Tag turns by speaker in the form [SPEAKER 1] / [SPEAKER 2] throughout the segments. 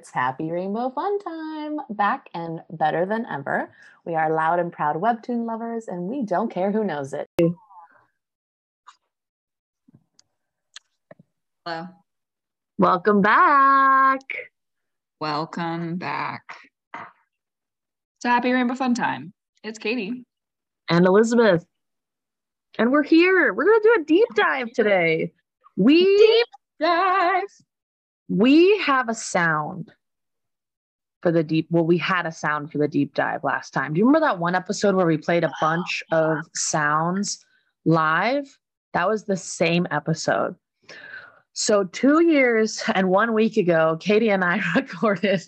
[SPEAKER 1] It's Happy Rainbow Fun Time, back and better than ever. We are loud and proud webtoon lovers, and we don't care who knows it.
[SPEAKER 2] Hello.
[SPEAKER 1] Welcome back.
[SPEAKER 2] Welcome back. It's a happy rainbow fun time. It's Katie.
[SPEAKER 1] And Elizabeth. And we're here. We're going to do a deep dive today. We
[SPEAKER 2] Deep dive.
[SPEAKER 1] We have a sound for the deep well we had a sound for the deep dive last time. Do you remember that one episode where we played a bunch of sounds live? That was the same episode. So two years and one week ago katie and i recorded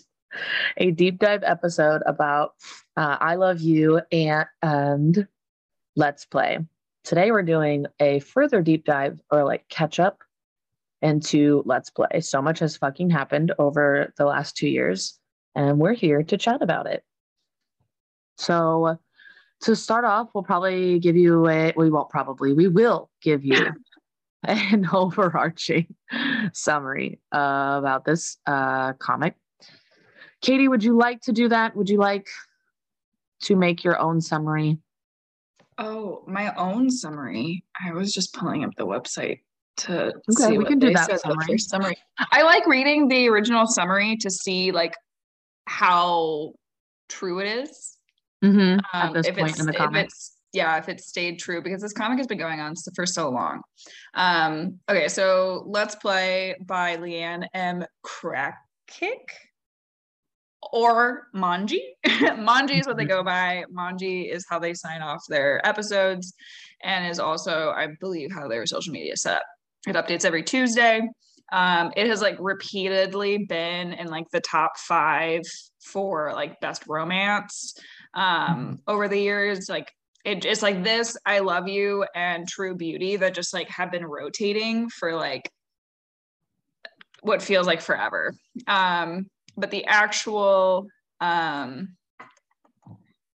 [SPEAKER 1] a deep dive episode about uh, i love you and and let's play. Today we're doing a further deep dive or like catch up into Let's Play. So much has fucking happened over the last two years, and we're here to chat about it. So, to start off, we'll probably give you a, we won't probably, we will give you an overarching summary uh, about this uh, comic. Katie, would you like to do that? Would you like to make your own summary?
[SPEAKER 2] Oh, my own summary. I was just pulling up the website to
[SPEAKER 1] Okay,
[SPEAKER 2] see
[SPEAKER 1] we can do that summary.
[SPEAKER 2] summary. I like reading the original summary to see like how true it is.
[SPEAKER 1] Mm-hmm. At
[SPEAKER 2] um,
[SPEAKER 1] this
[SPEAKER 2] if
[SPEAKER 1] point
[SPEAKER 2] it's,
[SPEAKER 1] in the
[SPEAKER 2] if it's yeah, if it stayed true because this comic has been going on for so long. Um, okay, so let's play by Leeanne M. Krecic or Mongie. Mongie is what they go by. Mongie is how they sign off their episodes and is also, I believe, how their social media is set up. It updates every Tuesday. Um, it has like repeatedly been in like the top five for like best romance um over the years. Like it, it's like this i love you and true beauty that just like have been rotating for like what feels like forever. Um but the actual um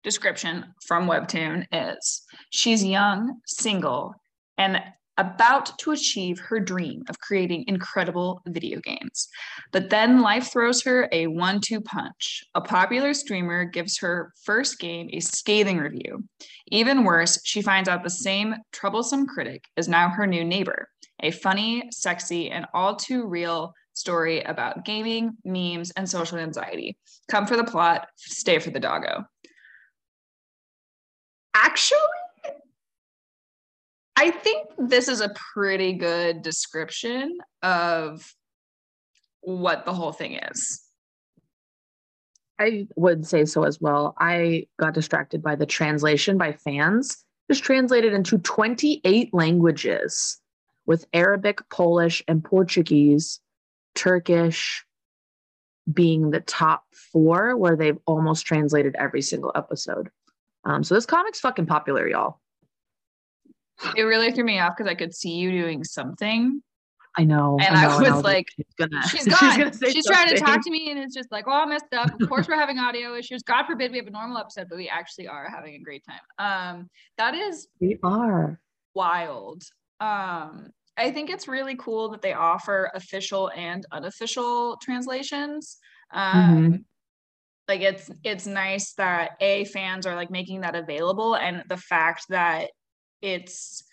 [SPEAKER 2] description from webtoon is she's young single and about to achieve her dream of creating incredible video games but then life throws her a one two punch. A popular streamer gives her first game a scathing review. Even worse, she finds out the same troublesome critic is now her new neighbor. A funny, sexy, and all too real story about gaming, memes, and social anxiety. Come for the plot, stay for the doggo. Actually, I think this is a pretty good description of what the whole thing is.
[SPEAKER 1] I would say so as well. I got distracted by the translation by fans. It's translated into 28 languages with Arabic, Polish, and Portuguese, Turkish being the top four, where they've almost translated every single episode. Um, so this comic's fucking popular, y'all.
[SPEAKER 2] It really threw me off because I could see you doing something.
[SPEAKER 1] I know.
[SPEAKER 2] And
[SPEAKER 1] I,
[SPEAKER 2] I was
[SPEAKER 1] and
[SPEAKER 2] like,
[SPEAKER 1] she's gonna,
[SPEAKER 2] She's gone.
[SPEAKER 1] gonna say
[SPEAKER 2] She's, trying to talk to me, and it's just like, oh, I messed up. Of course, we're having audio issues. God forbid we have a normal episode, but we actually are having a great time. Um, that is
[SPEAKER 1] We are.
[SPEAKER 2] wild. Um, I think it's really cool that they offer official and unofficial translations. Um, like it's it's nice that a fans are like making that available, and the fact that it's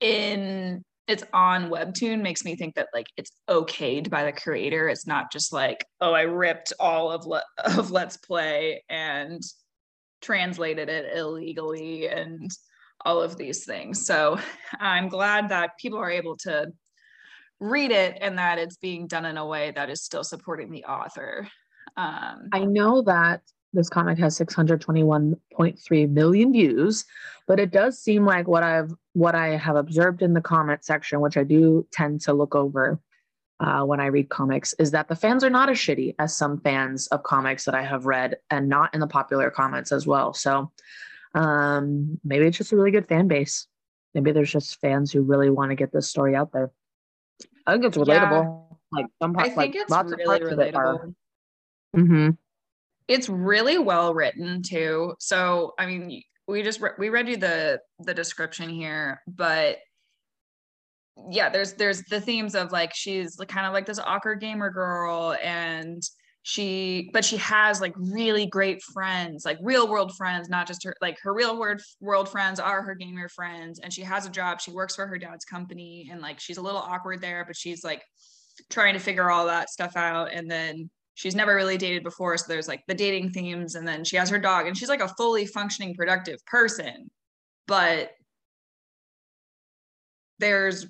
[SPEAKER 2] in it's on webtoon makes me think that like it's okayed by the creator. It's not just like oh i ripped all of Le- of let's play and translated it illegally and all of these things. So i'm glad that people are able to read it and that it's being done in a way that is still supporting the author. Um
[SPEAKER 1] I know that this comic has 621.3 million views, but it does seem like what I've what I have observed in the comment section, which I do tend to look over uh, when I read comics, is that the fans are not as shitty as some fans of comics that I have read, and not in the popular comments as well. So um, maybe it's just a really good fan base. Maybe there's just fans who really want to get this story out there. I think it's
[SPEAKER 2] Yeah.
[SPEAKER 1] relatable. Like some
[SPEAKER 2] i
[SPEAKER 1] parts,
[SPEAKER 2] think
[SPEAKER 1] like
[SPEAKER 2] it's
[SPEAKER 1] lots of
[SPEAKER 2] really
[SPEAKER 1] parts of it are.
[SPEAKER 2] relatable
[SPEAKER 1] Mhm.
[SPEAKER 2] It's really well written too. So i mean we just re- we read you the the description here but yeah, there's there's the themes of like she's kind of like this awkward gamer girl and she but she has like really great friends like real world friends not just her like her real world world friends are her gamer friends and she has a job. She works for her dad's company and like she's a little awkward there but she's like trying to figure all that stuff out. And then she's never really dated before so there's like the dating themes and then she has her dog and she's like a fully functioning productive person. But there's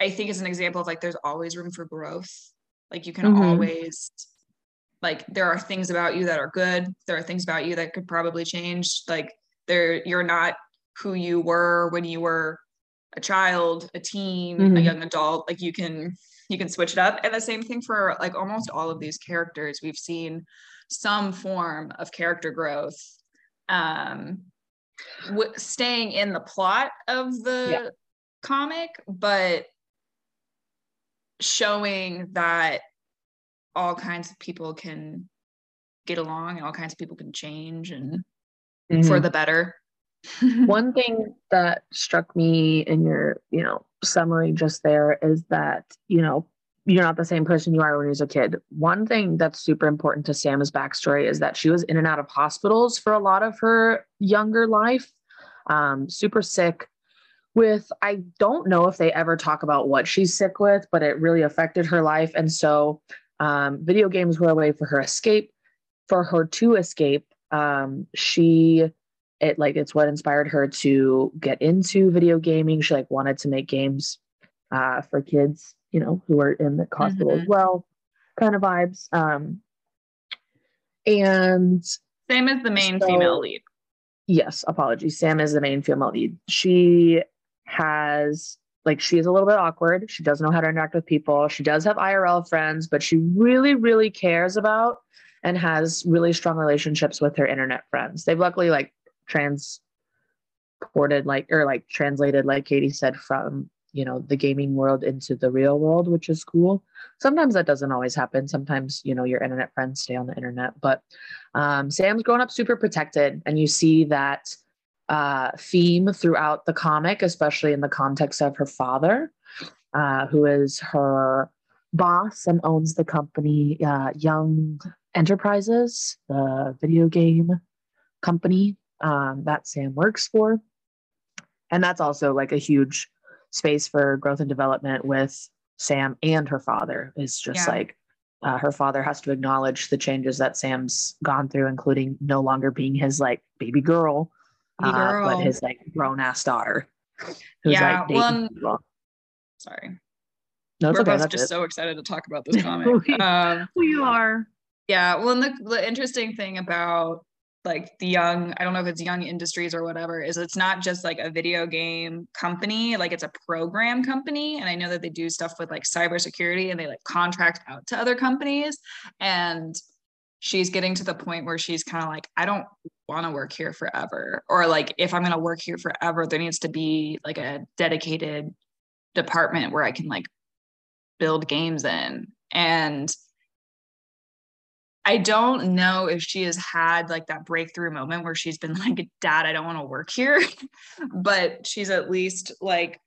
[SPEAKER 2] i think it's an example of like there's always room for growth. Like you can mm-hmm. always like there are things about you that are good. There are things about you that could probably change. Like there you're not who you were when you were a child a teen mm-hmm. a young adult like you can you can switch it up and the same thing for like almost all of these characters we've seen some form of character growth um w- staying in the plot of the yeah. comic but showing that all kinds of people can get along and all kinds of people can change and mm-hmm. for the better.
[SPEAKER 1] One thing that struck me in your, you know, summary just there is that, you know, you're not the same person you are when you was a kid. One thing that's super important to Sam's backstory is that she was in and out of hospitals for a lot of her younger life, um, super sick. With, I don't know if they ever talk about what she's sick with, but it really affected her life. And so um, video games were a way for her escape. For her to escape, um, she it like it's what inspired her to get into video gaming. She like wanted to make games uh, for kids, you know, who are in the hospital mm-hmm. as well, kind of vibes. Um, and
[SPEAKER 2] same as the main so, female lead.
[SPEAKER 1] Yes, apologies. Sam is the main female lead. She has like she is a little bit awkward. She doesn't know how to interact with people. She does have IRL friends, but she really, really cares about and has really strong relationships with her internet friends. They've luckily like transported like or like translated, like Katie said, from you know the gaming world into the real world, which is cool. Sometimes that doesn't always happen. Sometimes you know your internet friends stay on the internet, but um, Sam's grown up super protected, and you see that uh, theme throughout the comic, especially in the context of her father, uh, who is her boss and owns the company uh, Young Enterprises, the video game company um, that Sam works for. And that's also like a huge space for growth and development with Sam and her father. Is just yeah. like uh, her father has to acknowledge the changes that Sam's gone through, including no longer being his like baby girl uh, but his like grown ass daughter.
[SPEAKER 2] yeah. Like well, sorry. No, We're okay, both just it. so excited to talk about this comic.
[SPEAKER 1] we, um, we are.
[SPEAKER 2] Yeah. Well, the, the interesting thing about like the young i don't know if it's young industries or whatever is it's not just like a video game company like it's a program company. And i know that they do stuff with like cybersecurity and they like contract out to other companies. And she's getting to the point where she's kind of like i don't want to work here forever. Or like if i'm going to work here forever there needs to be like a dedicated department where i can like build games in. And i don't know if she has had like that breakthrough moment where she's been like dad i don't want to work here but she's at least like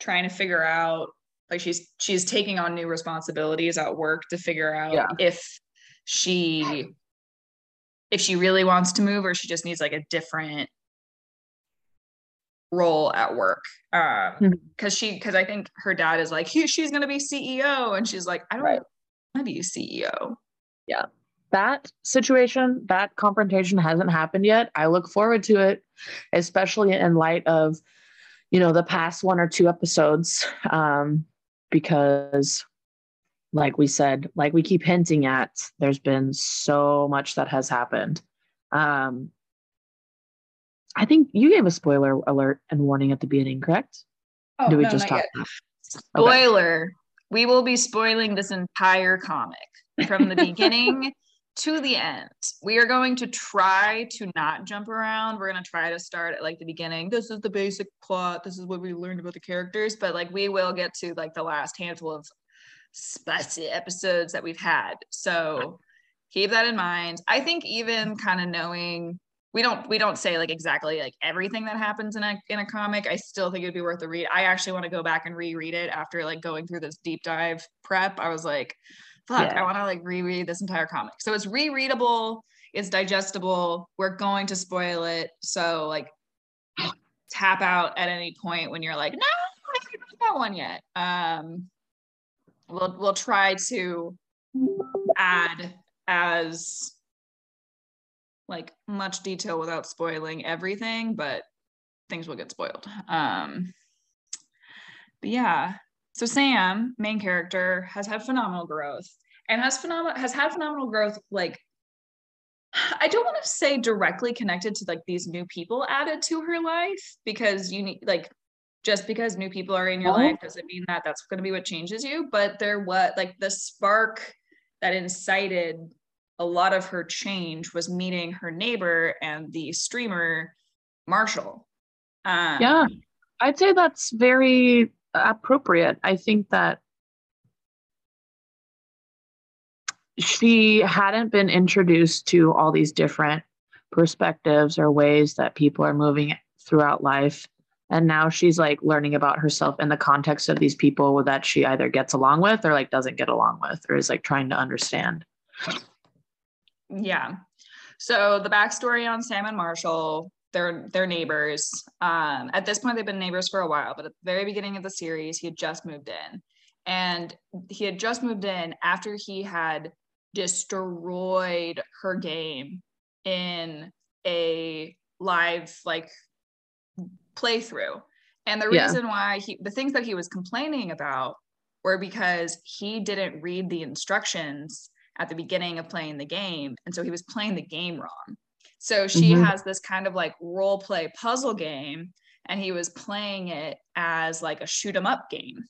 [SPEAKER 2] trying to figure out like she's she's taking on new responsibilities at work to figure out yeah. if she if she really wants to move or she just needs like a different role at work um because mm-hmm. she because i think her dad is like she's going to be ceo and she's like i don't right. want to be ceo
[SPEAKER 1] yeah that situation that confrontation hasn't happened yet i look forward to it especially in light of you know the past one or two episodes um because like we said, like we keep hinting at, there's been so much that has happened. Um, I think you gave a spoiler alert and warning at the beginning, correct?
[SPEAKER 2] Oh, Do we no, just talk? Spoiler. Okay. We will be spoiling this entire comic from the beginning to the end. We are going to try to not jump around. We're going to try to start at like the beginning. This is the basic plot. This is what we learned about the characters, but like we will get to like the last handful of spicy episodes that we've had. So keep that in mind. I think even kind of knowing we don't we don't say like exactly like everything that happens in a in a comic. I still think it'd be worth a read. I actually want to go back and reread it after like going through this deep dive prep. I was like, fuck, yeah. I want to like reread this entire comic. So it's rereadable, it's digestible. We're going to spoil it. So like tap out at any point when you're like, no, I haven't read that one yet. Um we'll we'll try to add as like much detail without spoiling everything, but things will get spoiled. Um, but yeah, so Sam, main character, has had phenomenal growth and has phenomenal has had phenomenal growth. Like, I don't want to say directly connected to like these new people added to her life because you need like just because new people are in your oh. life doesn't mean that that's going to be what changes you. But there, what like the spark that incited a lot of her change was meeting her neighbor and the streamer Marshall.
[SPEAKER 1] Um, yeah, I'd say that's very appropriate. I think that she hadn't been introduced to all these different perspectives or ways that people are moving throughout life. And now she's like learning about herself in the context of these people that she either gets along with or like doesn't get along with or is like trying to understand.
[SPEAKER 2] Yeah. So the backstory on Sam and Marshall, they're they're neighbors. Um, at this point, they've been neighbors for a while, but at the very beginning of the series, he had just moved in. And he had just moved in after he had destroyed her game in a live like playthrough. And the yeah. reason why he the things that he was complaining about were because he didn't read the instructions at the beginning of playing the game. And so he was playing the game wrong. So she mm-hmm. has this kind of like role play puzzle game, and he was playing it as like a shoot 'em up game.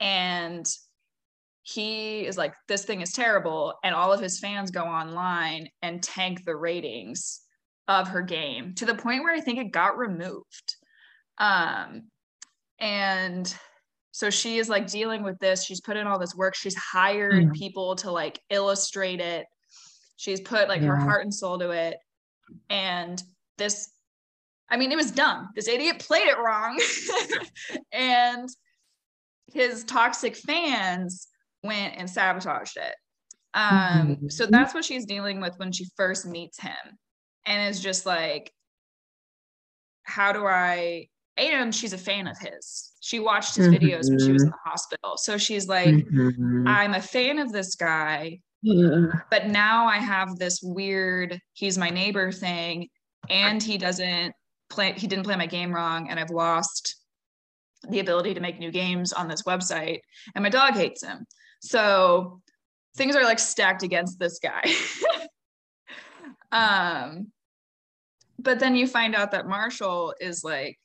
[SPEAKER 2] And he is like, this thing is terrible. And all of his fans go online and tank the ratings of her game to the point where I think it got removed. Um, and so she is like dealing with this. She's put in all this work. She's hired mm-hmm. people to like illustrate it. She's put like yeah. her heart and soul to it. And this, I mean, it was dumb. This idiot played it wrong. and his toxic fans went and sabotaged it. Um, mm-hmm. so that's what she's dealing with when she first meets him. And is just like, how do I and she's a fan of his. She watched his mm-hmm. videos when she was in the hospital. So she's like, mm-hmm. I'm a fan of this guy, yeah. but now I have this weird, he's my neighbor thing, and he doesn't play, he didn't play my game wrong, and I've lost the ability to make new games on this website, and my dog hates him. So things are like stacked against this guy. um, but then you find out that Marshall is like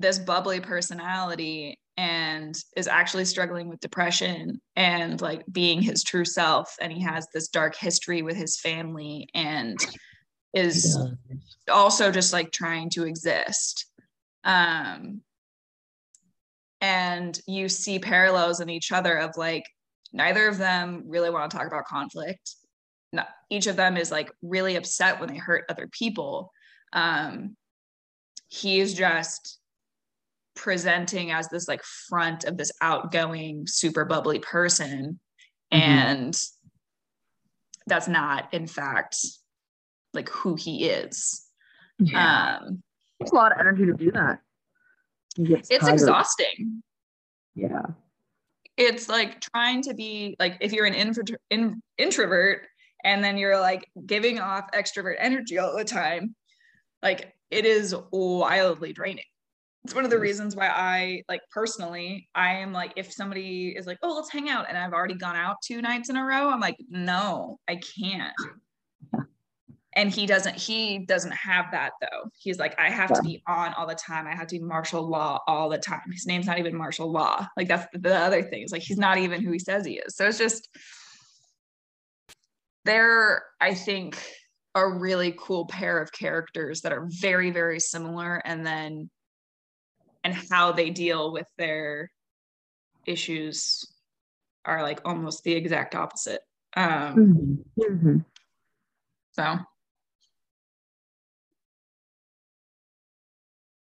[SPEAKER 2] this bubbly personality and is actually struggling with depression and like being his true self and he has this dark history with his family and is also just like trying to exist. Um and you see parallels in each other of like neither of them really want to talk about conflict. Not, each of them is like really upset when they hurt other people. Um he is just presenting as this like front of this outgoing super bubbly person. Mm-hmm. and that's not in fact like who he is. Yeah. um
[SPEAKER 1] it's a lot of energy to do that.
[SPEAKER 2] It's exhausting.
[SPEAKER 1] Yeah.
[SPEAKER 2] It's like trying to be like if you're an intro- in, introvert and then you're like giving off extrovert energy all the time like it is wildly draining it's one of the reasons why I like personally, I am like, if somebody is like, oh, let's hang out, and I've already gone out two nights in a row, I'm like, no, I can't. And he doesn't, he doesn't have that though. He's like, I have to be on all the time. I have to be Marshall Law all the time. His name's not even Marshall Law. Like that's the other thing. It's like he's not even who he says he is. So it's just they're, I think, a really cool pair of characters that are very, very similar. And then and how they deal with their issues are like almost the exact opposite. Um, mm-hmm. Mm-hmm. So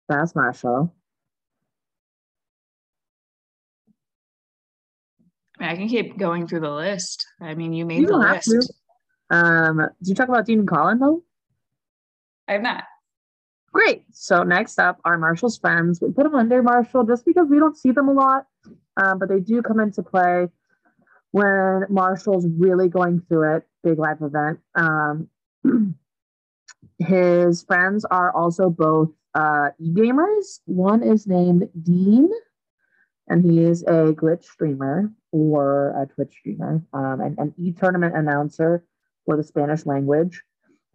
[SPEAKER 1] that's Marshall.
[SPEAKER 2] I, mean, I can keep going through the list. I mean, you made
[SPEAKER 1] you
[SPEAKER 2] the list.
[SPEAKER 1] Um, did you talk about Dean Colin though?
[SPEAKER 2] I have not.
[SPEAKER 1] Great. So next up are Marshall's friends. We put them under Marshall just because we don't see them a lot, um, but they do come into play when Marshall's really going through it. Big life event. Um, his friends are also both uh, e-gamers. One is named Dean, and he is a glitch streamer or a Twitch streamer, um, and an e-tournament announcer for the Spanish language.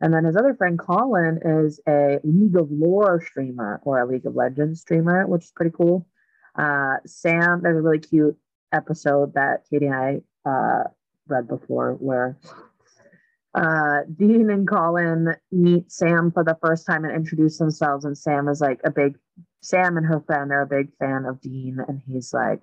[SPEAKER 1] And then his other friend Colin is a League of Lore streamer or a League of Legends streamer, which is pretty cool. Uh, Sam, there's a really cute episode that Katie and I uh, read before where uh, Dean and Colin meet Sam for the first time and introduce themselves. And Sam is like a big, Sam and her friend are a big fan of Dean. And he's like,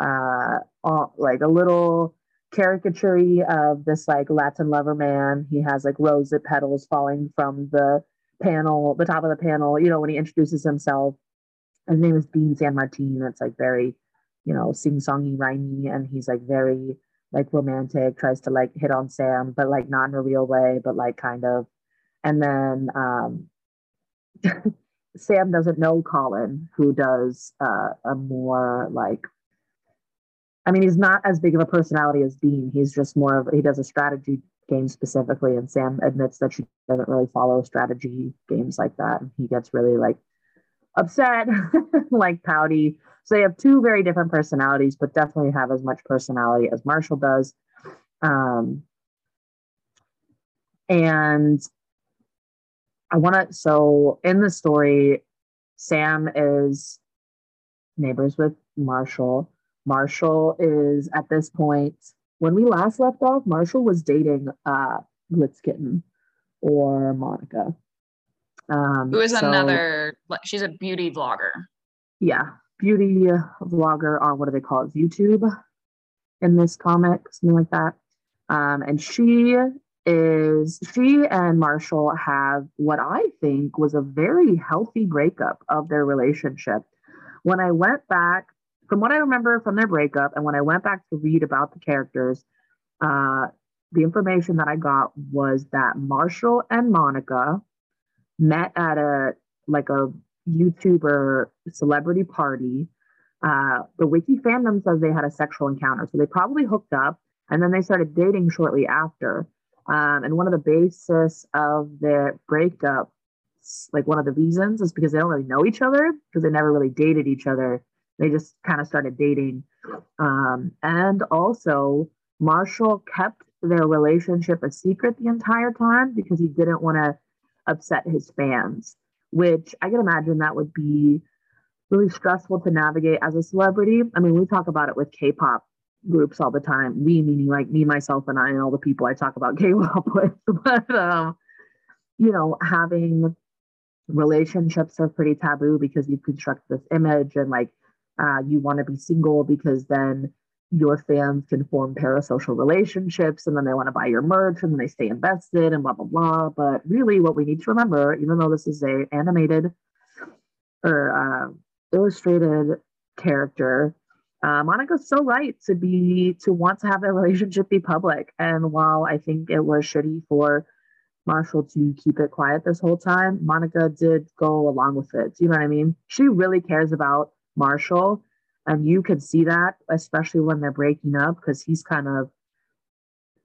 [SPEAKER 1] uh, all, like a little caricature of this like Latin lover man. He has like rosette petals falling from the panel, the top of the panel, you know, when he introduces himself. His name is Dean San Martin. It's like very, you know, sing-songy, rhymey, and he's like very like romantic, tries to like hit on Sam, but like not in a real way, but like kind of. And then um Sam doesn't know Colin, who does uh, a more like I mean, he's not as big of a personality as Dean. He's just more of he does a strategy game specifically, and Sam admits that she doesn't really follow strategy games like that. And he gets really like upset, like pouty. So they have two very different personalities, but definitely have as much personality as Marshall does. Um, and I want to. So in the story, Sam is neighbors with Marshall Marshall is at this point, when we last left off, Marshall was dating uh, Glitz Kitten or Monica. Um,
[SPEAKER 2] Who is
[SPEAKER 1] so-
[SPEAKER 2] another? She's a beauty vlogger.
[SPEAKER 1] yeah, beauty vlogger on what do they call it? YouTube in this comic, something like that. Um, and she is she and Marshall have what I think was a very healthy breakup of their relationship. When I went back, from what I remember from their breakup, and when I went back to read about the characters, uh, the information that I got was that Marshall and Monica met at a like a YouTuber celebrity party. Uh, the wiki fandom says they had a sexual encounter, so they probably hooked up, and then they started dating shortly after. Um, and one of the basis of their breakup, like one of the reasons, is because they don't really know each other because they never really dated each other. They just kind of started dating, um, and also Marshall kept their relationship a secret the entire time because he didn't want to upset his fans, which I can imagine that would be really stressful to navigate as a celebrity. I mean, we talk about it with K-pop groups all the time. We meaning like me, myself, and I, and all the people I talk about K-pop with. But um, you know, having relationships are pretty taboo because you construct this image and like uh, you want to be single because then your fans can form parasocial relationships and then they want to buy your merch and then they stay invested and blah blah blah. But really what we need to remember even though this is a animated or uh, illustrated character uh, monica's so right to be to want to have their relationship be public. And while i think it was shitty for marshall to keep it quiet this whole time monica did go along with it. Do you know what i mean? She really cares about marshall and you could see that, especially when they're breaking up, because he's kind of,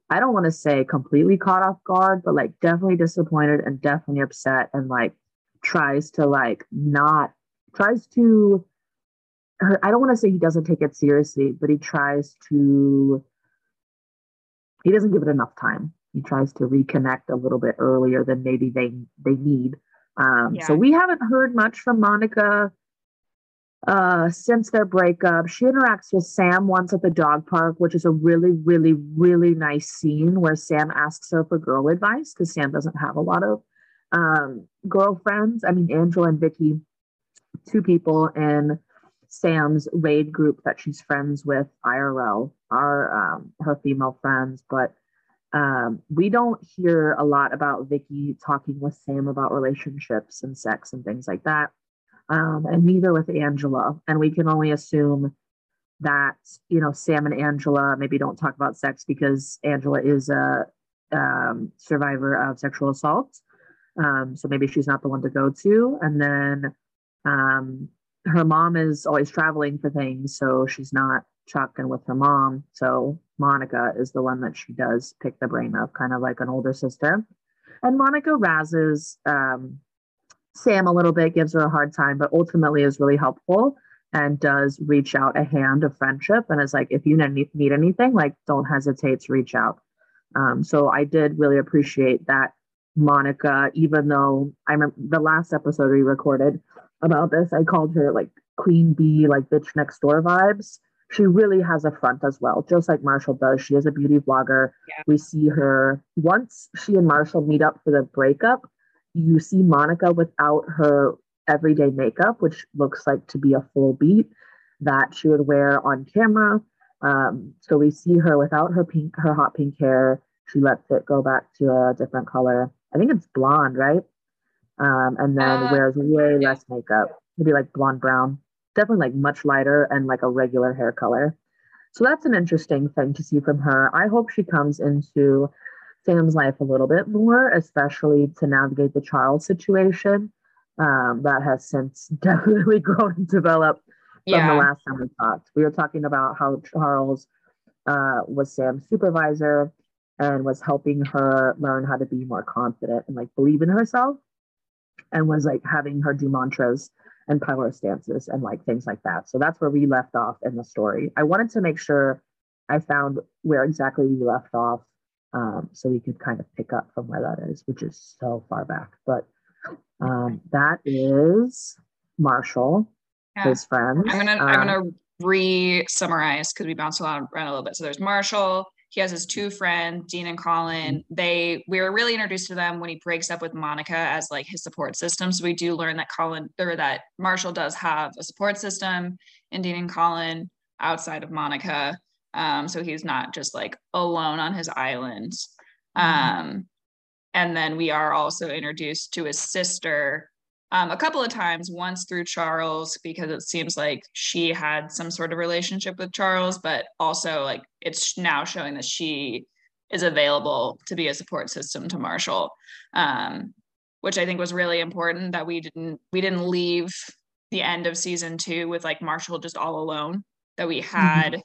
[SPEAKER 1] I don't want to say completely caught off guard, but like definitely disappointed and definitely upset and like tries to like not, tries to, I don't want to say he doesn't take it seriously, but he tries to, he doesn't give it enough time. He tries to reconnect a little bit earlier than maybe they they need. Um, So we haven't heard much from Monica uh, since their breakup. She interacts with Sam once at the dog park, which is a really, really, really nice scene where Sam asks her for girl advice because Sam doesn't have a lot of um, girlfriends. I mean, Angela and Vicky, two people in Sam's raid group that she's friends with IRL are um, her female friends, but um, we don't hear a lot about Vicky talking with Sam about relationships and sex and things like that. Um, and neither with Angela. And we can only assume that you know Sam and Angela maybe don't talk about sex because Angela is a um, survivor of sexual assault. Um, so maybe she's not the one to go to. And then um, her mom is always traveling for things, so she's not chucking with her mom. So Monica is the one that she does pick the brain of, kind of like an older sister. And Monica razzes um, Sam a little bit, gives her a hard time, but ultimately is really helpful and does reach out a hand of friendship and is like, if you need anything, like don't hesitate to reach out. Um, so I did really appreciate that Monica, even though I remember the last episode we recorded about this, I called her like queen bee, like bitch next door vibes. She really has a front as well, just like Marshall does. She is a beauty vlogger. Yeah. We see her once she and Marshall meet up for the breakup. You see Monica without her everyday makeup, which looks like to be a full beat that she would wear on camera. Um, so we see her without her pink, her hot pink hair. She lets it go back to a different color. I think it's blonde, right? Um, and then uh, wears way yeah. less makeup, maybe like blonde brown. Definitely like much lighter and like a regular hair color. So that's an interesting thing to see from her. I hope she comes into Sam's life a little bit more, especially to navigate the Charles situation um, that has since definitely grown and developed from yeah. the last time we talked. We were talking about how Charles uh, was Sam's supervisor and was helping her learn how to be more confident and like believe in herself and was like having her do mantras and power stances and like things like that. So that's where we left off in the story. I wanted to make sure I found where exactly we left off um, so we could kind of pick up from where that is, which is so far back. But um, that is Marshall, yeah. his friend.
[SPEAKER 2] I'm gonna um, I'm gonna re-summarize because we bounced around a little bit. So there's Marshall. He has his two friends, Dean and Colin. Mm-hmm. They we were really introduced to them when he breaks up with Monica as like his support system. So we do learn that Colin or that Marshall does have a support system in Dean and Colin outside of Monica. Um, so he's not just like alone on his island. Mm-hmm. Um, and then we are also introduced to his sister um, a couple of times, once through Charles, because it seems like she had some sort of relationship with Charles, but also like it's now showing that she is available to be a support system to Marshall, um, which I think was really important that we didn't we didn't leave the end of season two with like Marshall just all alone. That we mm-hmm. had mm-hmm.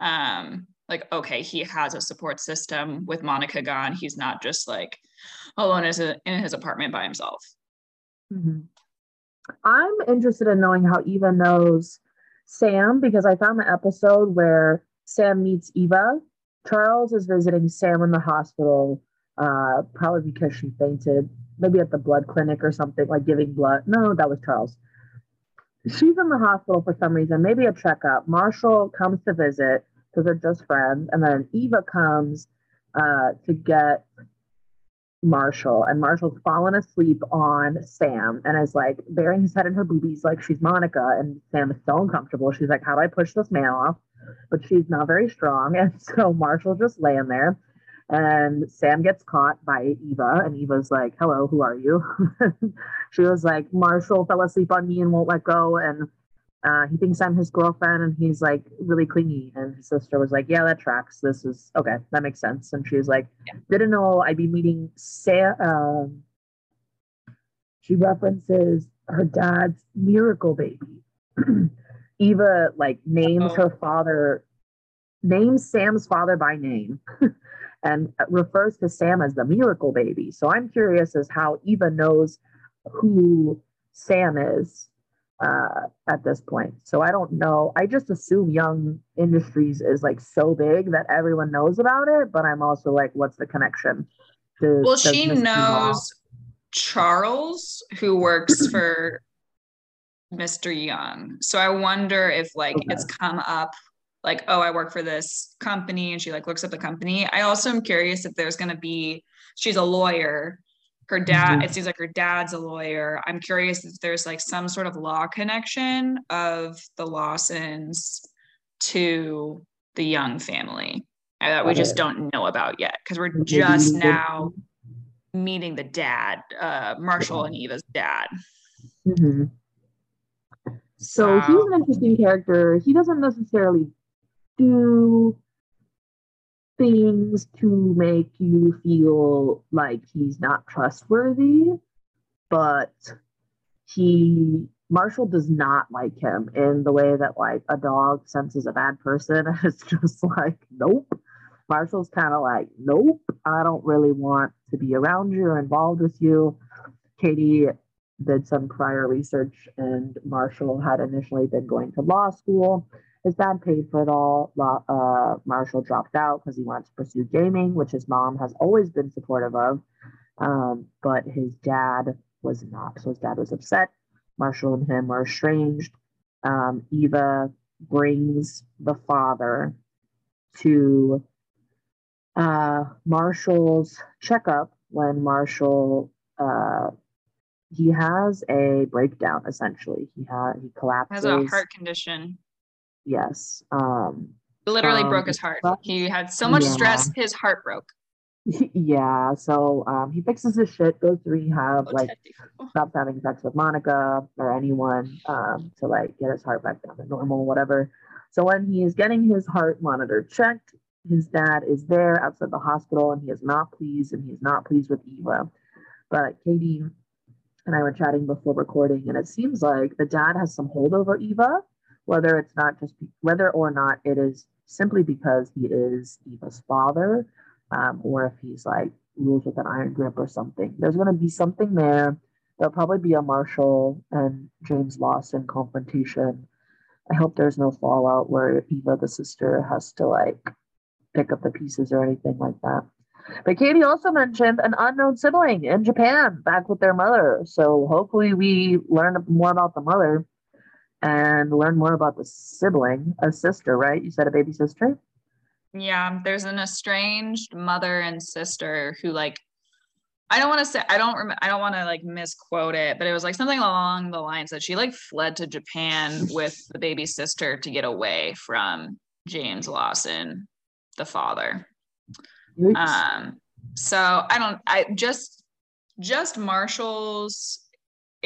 [SPEAKER 2] Um, like okay, he has a support system with Monica gone. He's not just like alone a, in his apartment by himself.
[SPEAKER 1] Mm-hmm. I'm interested in knowing how Eva knows Sam because I found the episode where Sam meets Eva. Charles is visiting Sam in the hospital, uh, probably because she fainted, maybe at the blood clinic or something, like giving blood. No, that was Charles. She's in the hospital for some reason, maybe a checkup. Marshall comes to visit because they're just friends. And then Eva comes uh, to get Marshall, and Marshall's fallen asleep on Sam and is like burying his head in her boobies like she's Monica. And Sam is so uncomfortable. She's like, How do I push this man off? But she's not very strong. And so Marshall's just laying there. And Sam gets caught by Eva, and Eva's like, Hello, who are you? she was like, Marshall fell asleep on me and won't let go. And uh, he thinks I'm his girlfriend and he's like really clingy. And his sister was like, Yeah, that tracks. This is okay. That makes sense. And she was like, yeah. Didn't know I'd be meeting Sam. Um, she references her dad's miracle baby. Eva like names Uh-oh. her father, names Sam's father by name. and refers to Sam as the miracle baby. So I'm curious as how Eva knows who Sam is uh, at this point. So I don't know. I just assume Young Industries is like so big that everyone knows about it. But I'm also like, what's the connection?
[SPEAKER 2] To, well, she knows Charles, who works for Mr. Young. So I wonder if like okay. it's come up like, oh, I work for this company, and she like looks at the company. I also am curious if there's going to be. She's a lawyer her dad mm-hmm. it seems like her dad's a lawyer i'm curious if there's like some sort of law connection of the lawsons to the young family uh, that we just don't know about yet because we're just now meeting the dad uh, marshall and eva's dad
[SPEAKER 1] mm-hmm. So he's an interesting character. He doesn't necessarily do things to make you feel like he's not trustworthy, but he Marshall does not like him in the way that like a dog senses a bad person. It's just like, nope. Marshall's kind of like, nope, I don't really want to be around you or involved with you. Katie did some prior research, and Marshall had initially been going to law school. His dad paid for it all. Uh, Marshall dropped out because he wanted to pursue gaming, which his mom has always been supportive of. Um, but his dad was not. So his dad was upset. Marshall and him are estranged. Um, Eva brings the father to uh, Marshall's checkup when Marshall uh, he has a breakdown essentially. He had he collapses.
[SPEAKER 2] Has a heart condition.
[SPEAKER 1] Yes. Um,
[SPEAKER 2] literally um, broke his heart. He had so much yeah. stress, his heart broke.
[SPEAKER 1] yeah. So um, he fixes his shit, goes to rehab, oh, like stops having sex with Monica or anyone um, to like get his heart back down to normal, whatever. So when he is getting his heart monitor checked, his dad is there outside the hospital and he is not pleased and he's not pleased with Eva. But Katie and I were chatting before recording, and it seems like the dad has some hold over Eva, whether it's not just whether or not it is simply because he is Eva's father, um, or if he's like rules with an iron grip or something. There's going to be something there. There'll probably be a Marshall and James Lawson confrontation. I hope there's no fallout where Eva, the sister, has to like pick up the pieces or anything like that. But Katie also mentioned an unknown sibling in Japan back with their mother. So hopefully we learn more about the mother and learn more about the sibling, a sister, right? You said a baby sister?
[SPEAKER 2] Yeah, there's an estranged mother and sister who like I don't want to say I don't remember I don't want to like misquote it, but it was like something along the lines that she like fled to Japan with the baby sister to get away from James Lawson, the father. Um, so I don't, I just, just Marshall's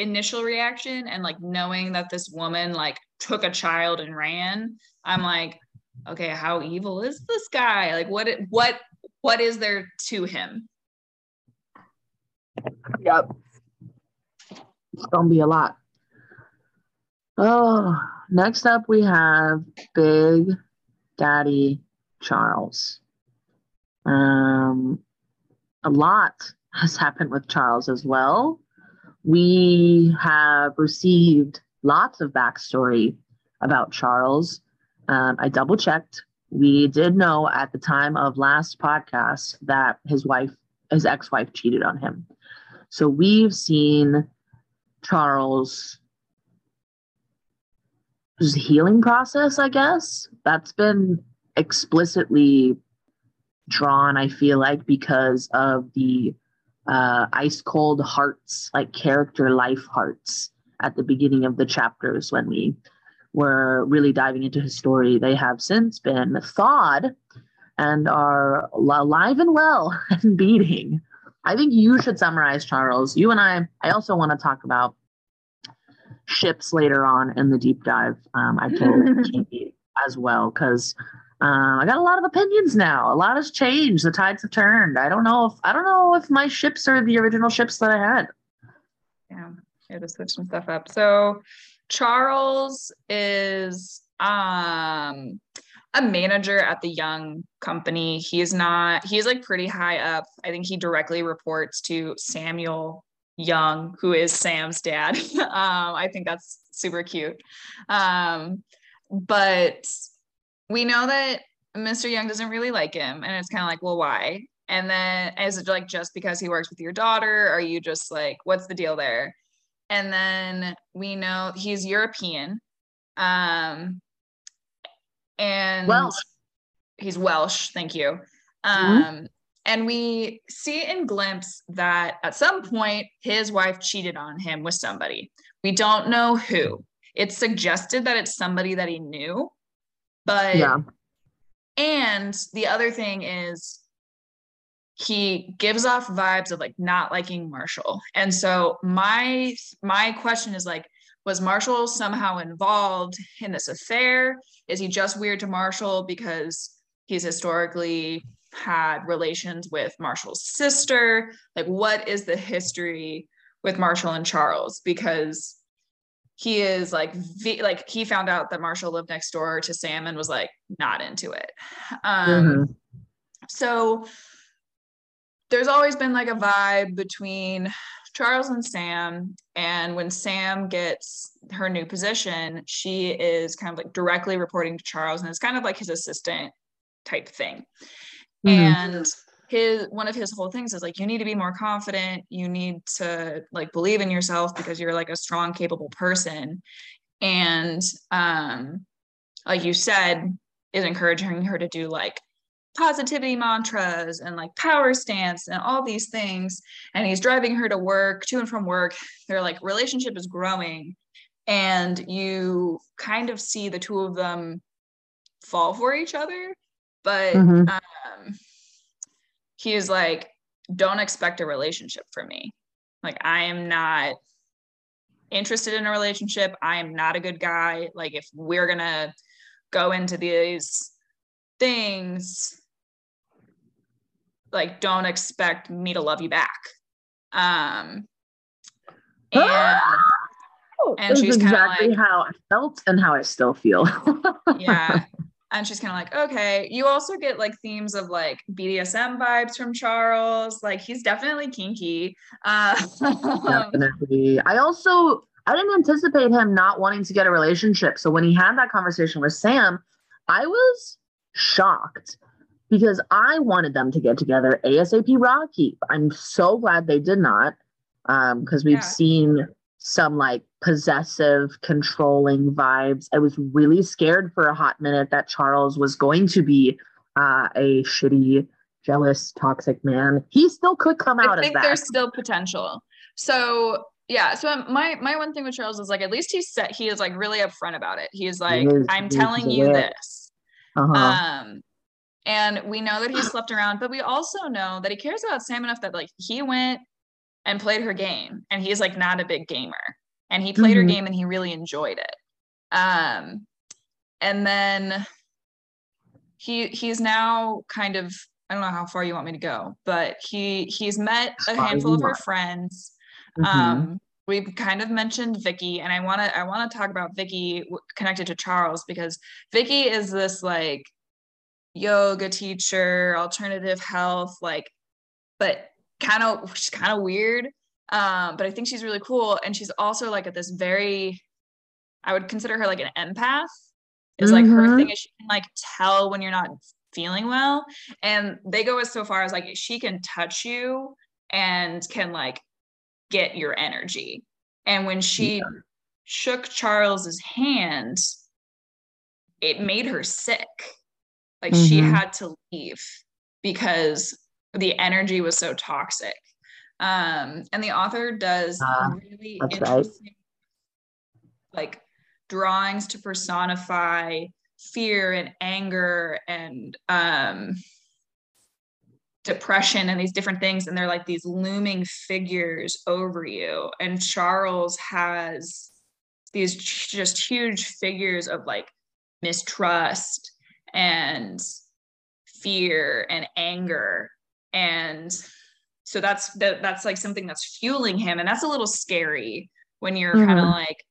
[SPEAKER 2] initial reaction and like knowing that this woman like took a child and ran, I'm like, okay, how evil is this guy? Like, what, what, what is there to him?
[SPEAKER 1] Yep. It's gonna be a lot. Oh, next up we have Big Daddy Charles. Um, a lot has happened with Charles as well. We have received lots of backstory about Charles. Um, I double checked. We did know at the time of last podcast that his wife, his ex wife, cheated on him. So we've seen Charles' healing process, I guess. That's been explicitly drawn, I feel like, because of the uh, ice cold hearts, like character life hearts at the beginning of the chapters when we were really diving into his story. They have since been thawed and are alive and well and beating. I think you should summarize, Charles. You and I, I also want to talk about ships later on in the deep dive. Um, I told Katie as well, because um, I got a lot of opinions now. A lot has changed. The tides have turned. I don't know if I don't know if my ships are the original ships that I had.
[SPEAKER 2] Yeah, I had to switch some stuff up. So Charles is um a manager at the Young company. He's not, he's like pretty high up. I think he directly reports to Samuel Young, who is Sam's dad. um, I think that's super cute. Um, but we know that Mr. Young doesn't really like him. And it's kind of like, well, why? And then is it like just because he works with your daughter? Are you just like, what's the deal there? And then we know he's European. Um, and Welsh. he's Welsh. Thank you. Mm-hmm. Um, mm-hmm. And we see in glimpse that at some point his wife cheated on him with somebody. We don't know who. It's suggested that it's somebody that he knew, but yeah. And the other thing is he gives off vibes of like not liking Marshall. And so my my question is like was Marshall somehow involved in this affair? Is he just weird to Marshall because he's historically had relations with Marshall's sister? Like, what is the history with Marshall and Charles? Because he is like like he found out that Marshall lived next door to Sam and was like not into it. Um, mm-hmm. So there's always been like a vibe between Charles and Sam. And when Sam gets her new position, she is kind of like directly reporting to Charles and it's kind of like his assistant type thing. Mm-hmm. And his one of his whole things is like you need to be more confident. You need to like believe in yourself because you're like a strong capable person. And um like you said is encouraging her to do like positivity mantras and like power stance and all these things. And he's driving her to work to and from work. Their like relationship is growing. And you kind of see the two of them fall for each other. But mm-hmm. um he's like don't expect a relationship from me. Like i am not interested in a relationship. I am not a good guy. Like if we're gonna go into these things like don't expect me to love you back. Um and,
[SPEAKER 1] and she's exactly like, how i felt and how i still feel.
[SPEAKER 2] Yeah and she's kind of like okay. You also get like themes of like bdsm vibes from charles. Like he's definitely kinky. Uh,
[SPEAKER 1] definitely. I also i didn't anticipate him not wanting to get a relationship. So when he had that conversation with sam i was shocked because I wanted them to get together ASAP Rocky. I'm so glad they did not because um, we've yeah. seen some like possessive, controlling vibes. I was really scared for a hot minute that Charles was going to be uh, a shitty, jealous, toxic man. He still could come out I think
[SPEAKER 2] there's still potential. So yeah so my my one thing with charles is like at least he said he is like really upfront about it he's like is, i'm telling you this uh-huh. um and we know that he slept around, but we also know that he cares about Sam enough that like he went and played her game and he's like not a big gamer. And he played mm-hmm. her game and he really enjoyed it. Um and then he he's now kind of I don't know how far you want me to go, but he he's met a handful of her friends. Mm-hmm. Um we've kind of mentioned Vicky and I want to I want to talk about Vicky connected to Charles because Vicky is this like yoga teacher, alternative health, like, but kind of she's kind of weird. Um, but I think she's really cool. And she's also like at this very, I would consider her like an empath. Is mm-hmm. like her mm-hmm. thing is she can like tell when you're not feeling well. And they go as so far as like she can touch you and can like get your energy. And when she yeah. shook Charles's hand, it made her sick like mm-hmm. she had to leave because the energy was so toxic. Um, and the author does uh, really interesting right. like drawings to personify fear and anger and um, depression and these different things and they're like these looming figures over you and charles has these just huge figures of like mistrust and fear and anger and so that's that, that's like something that's fueling him. And that's a little scary when you're mm-hmm. kind of like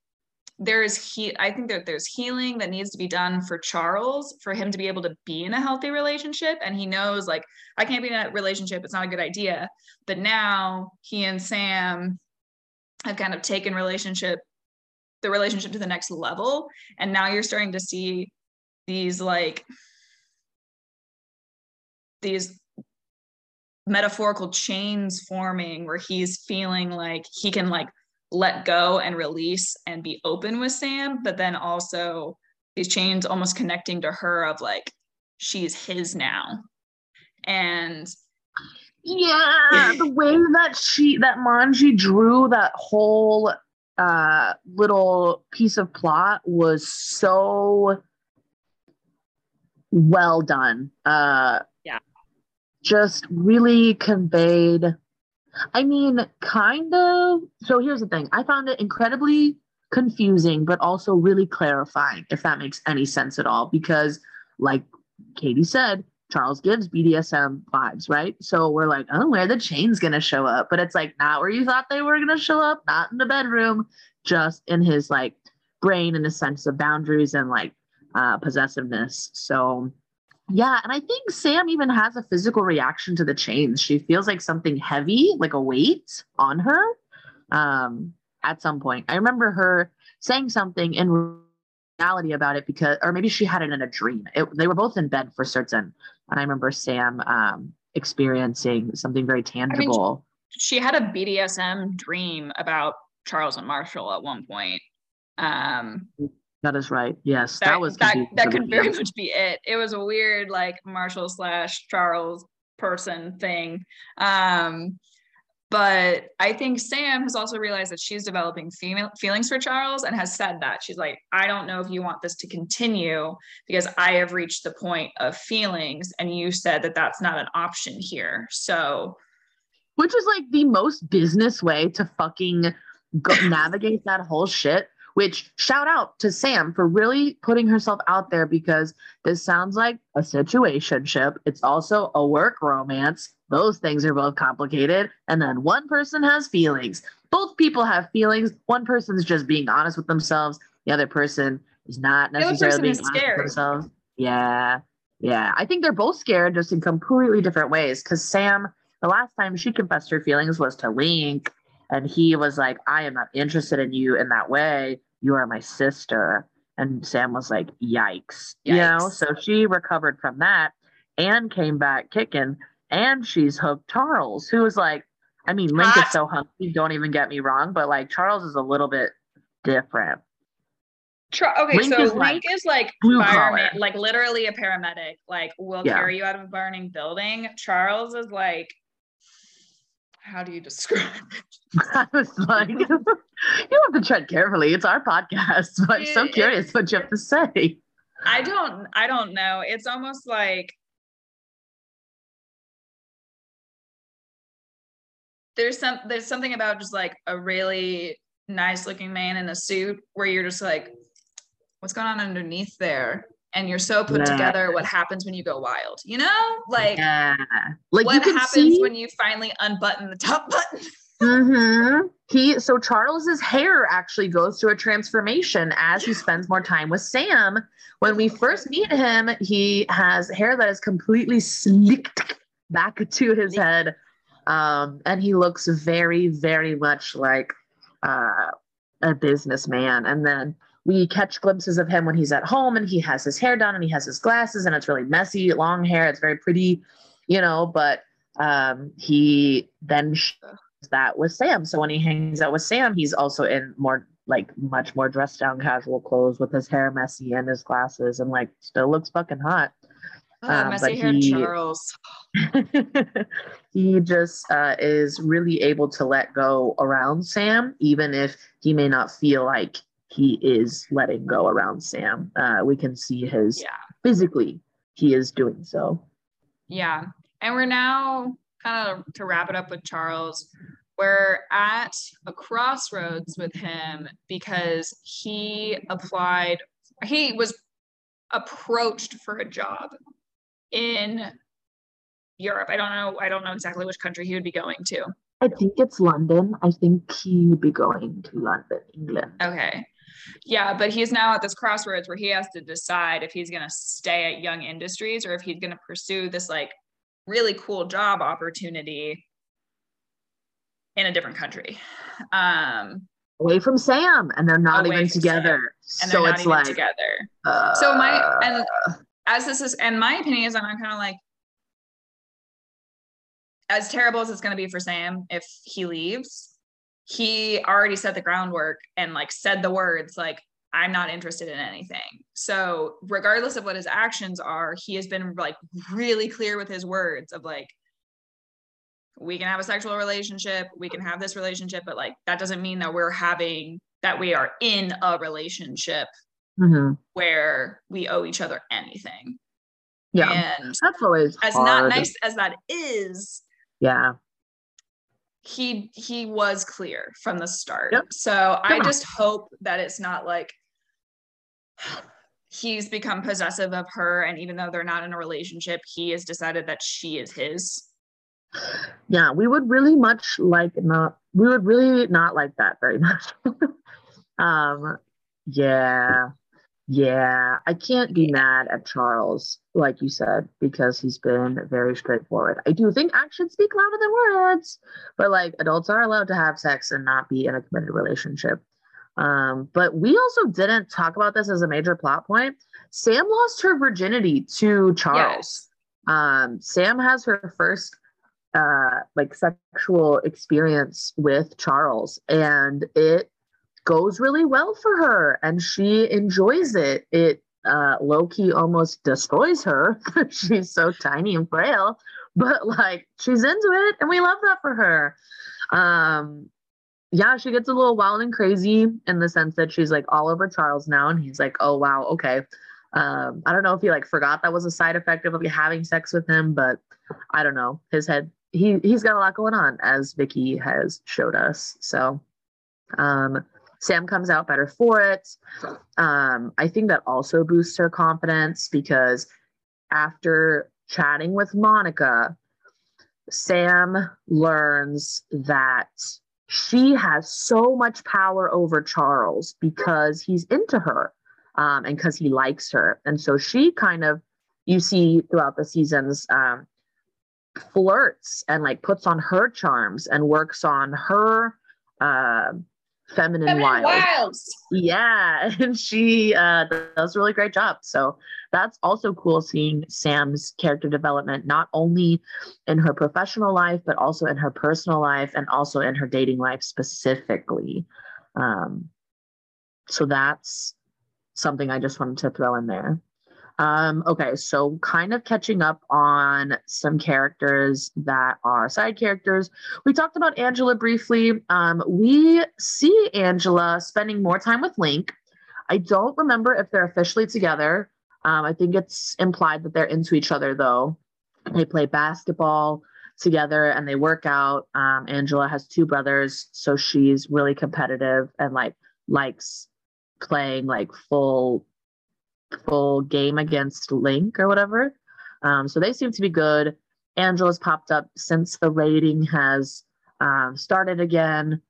[SPEAKER 2] there's he i think that there's healing that needs to be done for charles for him to be able to be in a healthy relationship. And he knows like i can't be in a relationship. It's not a good idea. But now he and sam have kind of taken relationship the relationship to the next level. And now you're starting to see these like these metaphorical chains forming where he's feeling like he can like let go and release and be open with Sam, but then also these chains almost connecting to her of like she's his now. And
[SPEAKER 1] yeah, the way that she that Mongie drew that whole uh little piece of plot was so well done. Uh. Just really conveyed. I mean, kind of. So here's the thing I found it incredibly confusing, but also really clarifying, if that makes any sense at all. Because, like Katie said, Charles gives BDSM vibes, right? So we're like, oh, where the chain's gonna show up? But it's like not where you thought they were gonna show up, not in the bedroom, just in his like brain and a sense of boundaries and like uh, possessiveness. So yeah, and I think Sam even has a physical reaction to the chains. She feels like something heavy, like a weight on her. Um, at some point, I remember her saying something in reality about it because, or maybe she had it in a dream. It, they were both in bed for certain, and I remember Sam um, experiencing something very tangible. I mean,
[SPEAKER 2] she had a BDSM dream about Charles and Marshall at one point. Um,
[SPEAKER 1] that is right. Yes,
[SPEAKER 2] that, that was that. That could very much be it. It was a weird like Marshall slash Charles person thing. Um, but I think Sam has also realized that she's developing female feelings for Charles and has said that she's like, I don't know if you want this to continue because I have reached the point of feelings, and you said that that's not an option here. So,
[SPEAKER 1] which is like the most business way to fucking go navigate that whole shit which shout out to Sam for really putting herself out there because this sounds like a situationship. It's also a work romance. Those things are both complicated. And then one person has feelings. Both people have feelings. One person's just being honest with themselves. The other person is not necessarily being honest scared. with themselves. Yeah. Yeah. I think they're both scared just in completely different ways. Because Sam, the last time she confessed her feelings was to Link. And he was like, I am not interested in you in that way you are my sister. And Sam was like, yikes. yikes. You know, so she recovered from that and came back kicking. And she's hooked Charles, who was like, I mean, Link is so hunky, don't even get me wrong, but like Charles is a little bit different.
[SPEAKER 2] okay, Link so is Link like is like fireman, like literally a paramedic, like will yeah. carry you out of a burning building. Charles is like how do you describe it? I was
[SPEAKER 1] like, you have to tread carefully. It's our podcast. But I'm so curious what you have to say.
[SPEAKER 2] I don't I don't know. It's almost like there's some there's something about just like a really nice looking man in a suit where you're just like, what's going on underneath there? And you're so put yeah. together what happens when you go wild you know like yeah. like what happens see- when you finally unbutton the top button
[SPEAKER 1] mm-hmm. he so charles's hair actually goes through a transformation as he spends more time with sam when we first meet him he has hair that is completely slicked back to his head um, and he looks very very much like uh, a businessman and then we catch glimpses of him when he's at home and he has his hair done and he has his glasses and it's really messy, long hair. It's very pretty, you know, but um, he then that with Sam. So when he hangs out with Sam, he's also in more like much more dressed down casual clothes with his hair messy and his glasses and like still looks fucking hot.
[SPEAKER 2] Oh, um, messy hair he, Charles.
[SPEAKER 1] he just uh, is really able to let go around Sam, even if he may not feel like he is letting go around Sam. Uh, we can see his yeah. physically he is doing so.
[SPEAKER 2] Yeah. And we're now kind of to wrap it up with Charles. We're at a crossroads with him because he applied, he was approached for a job in Europe. I don't know, I don't know exactly which country he would be going to.
[SPEAKER 1] I think it's London. I think he would be going to London, England.
[SPEAKER 2] Okay. Yeah, but he's now at this crossroads where he has to decide if he's going to stay at Young Industries or if he's going to pursue this like really cool job opportunity in a different country. Um,
[SPEAKER 1] away from Sam, and they're not even together.
[SPEAKER 2] and so it's like together. Uh, so my and as this is, and my opinion is, I'm kind of like, as terrible as it's going to be for Sam if he leaves, he already set the groundwork and like said the words like I'm not interested in anything. So, regardless of what his actions are, he has been like really clear with his words of like, we can have a sexual relationship, we can have this relationship, but like that doesn't mean that we're having that we are in a relationship mm-hmm. where we owe each other anything.
[SPEAKER 1] Yeah. And that's always
[SPEAKER 2] as hard. not nice as that is.
[SPEAKER 1] Yeah
[SPEAKER 2] he he was clear from the start.
[SPEAKER 1] Yep.
[SPEAKER 2] So I
[SPEAKER 1] Yeah.
[SPEAKER 2] just hope that it's not like he's become possessive of her and even though they're not in a relationship, he has decided that she is his.
[SPEAKER 1] Yeah, we would really much like not we would really not like that very much. um yeah. Yeah, I can't be mad at Charles, like you said, because he's been very straightforward. I do think actions speak louder than words, but like adults are allowed to have sex and not be in a committed relationship. Um, but we also didn't talk about this as a major plot point. Sam lost her virginity to Charles. Um, Sam has her first uh like sexual experience with Charles and it goes really well for her and she enjoys it. It uh low key almost destroys her. she's so tiny and frail, but like she's into it and we love that for her. Um yeah, she gets a little wild and crazy in the sense that she's like all over Charles now and he's like, "Oh wow, okay." Um I don't know if he like forgot that was a side effect of having sex with him, but I don't know. His head he he's got a lot going on as Vicky has showed us. So um Sam comes out better for it. Um, I think that also boosts her confidence because after chatting with Monica, Sam learns that she has so much power over Charles because he's into her um, and because he likes her. And so she kind of, you see throughout the seasons, um, flirts and like puts on her charms and works on her uh, feminine,
[SPEAKER 2] Feminine
[SPEAKER 1] wiles.
[SPEAKER 2] Wiles.
[SPEAKER 1] Yeah, and she uh, does a really great job. So that's also cool seeing Sam's character development, not only in her professional life, but also in her personal life and also in her dating life specifically. Um, so that's something I just wanted to throw in there. Um, okay, so kind of catching up on some characters that are side characters. We talked about Angela briefly. Um, we see Angela spending more time with Link. I don't remember if they're officially together. Um, I think it's implied that they're into each other, though. They play basketball together and they work out. Um, Angela has two brothers, so she's really competitive and like likes playing like full full game against Link or whatever. Um, so they seem to be good. Angela's popped up since the rating has um, started again.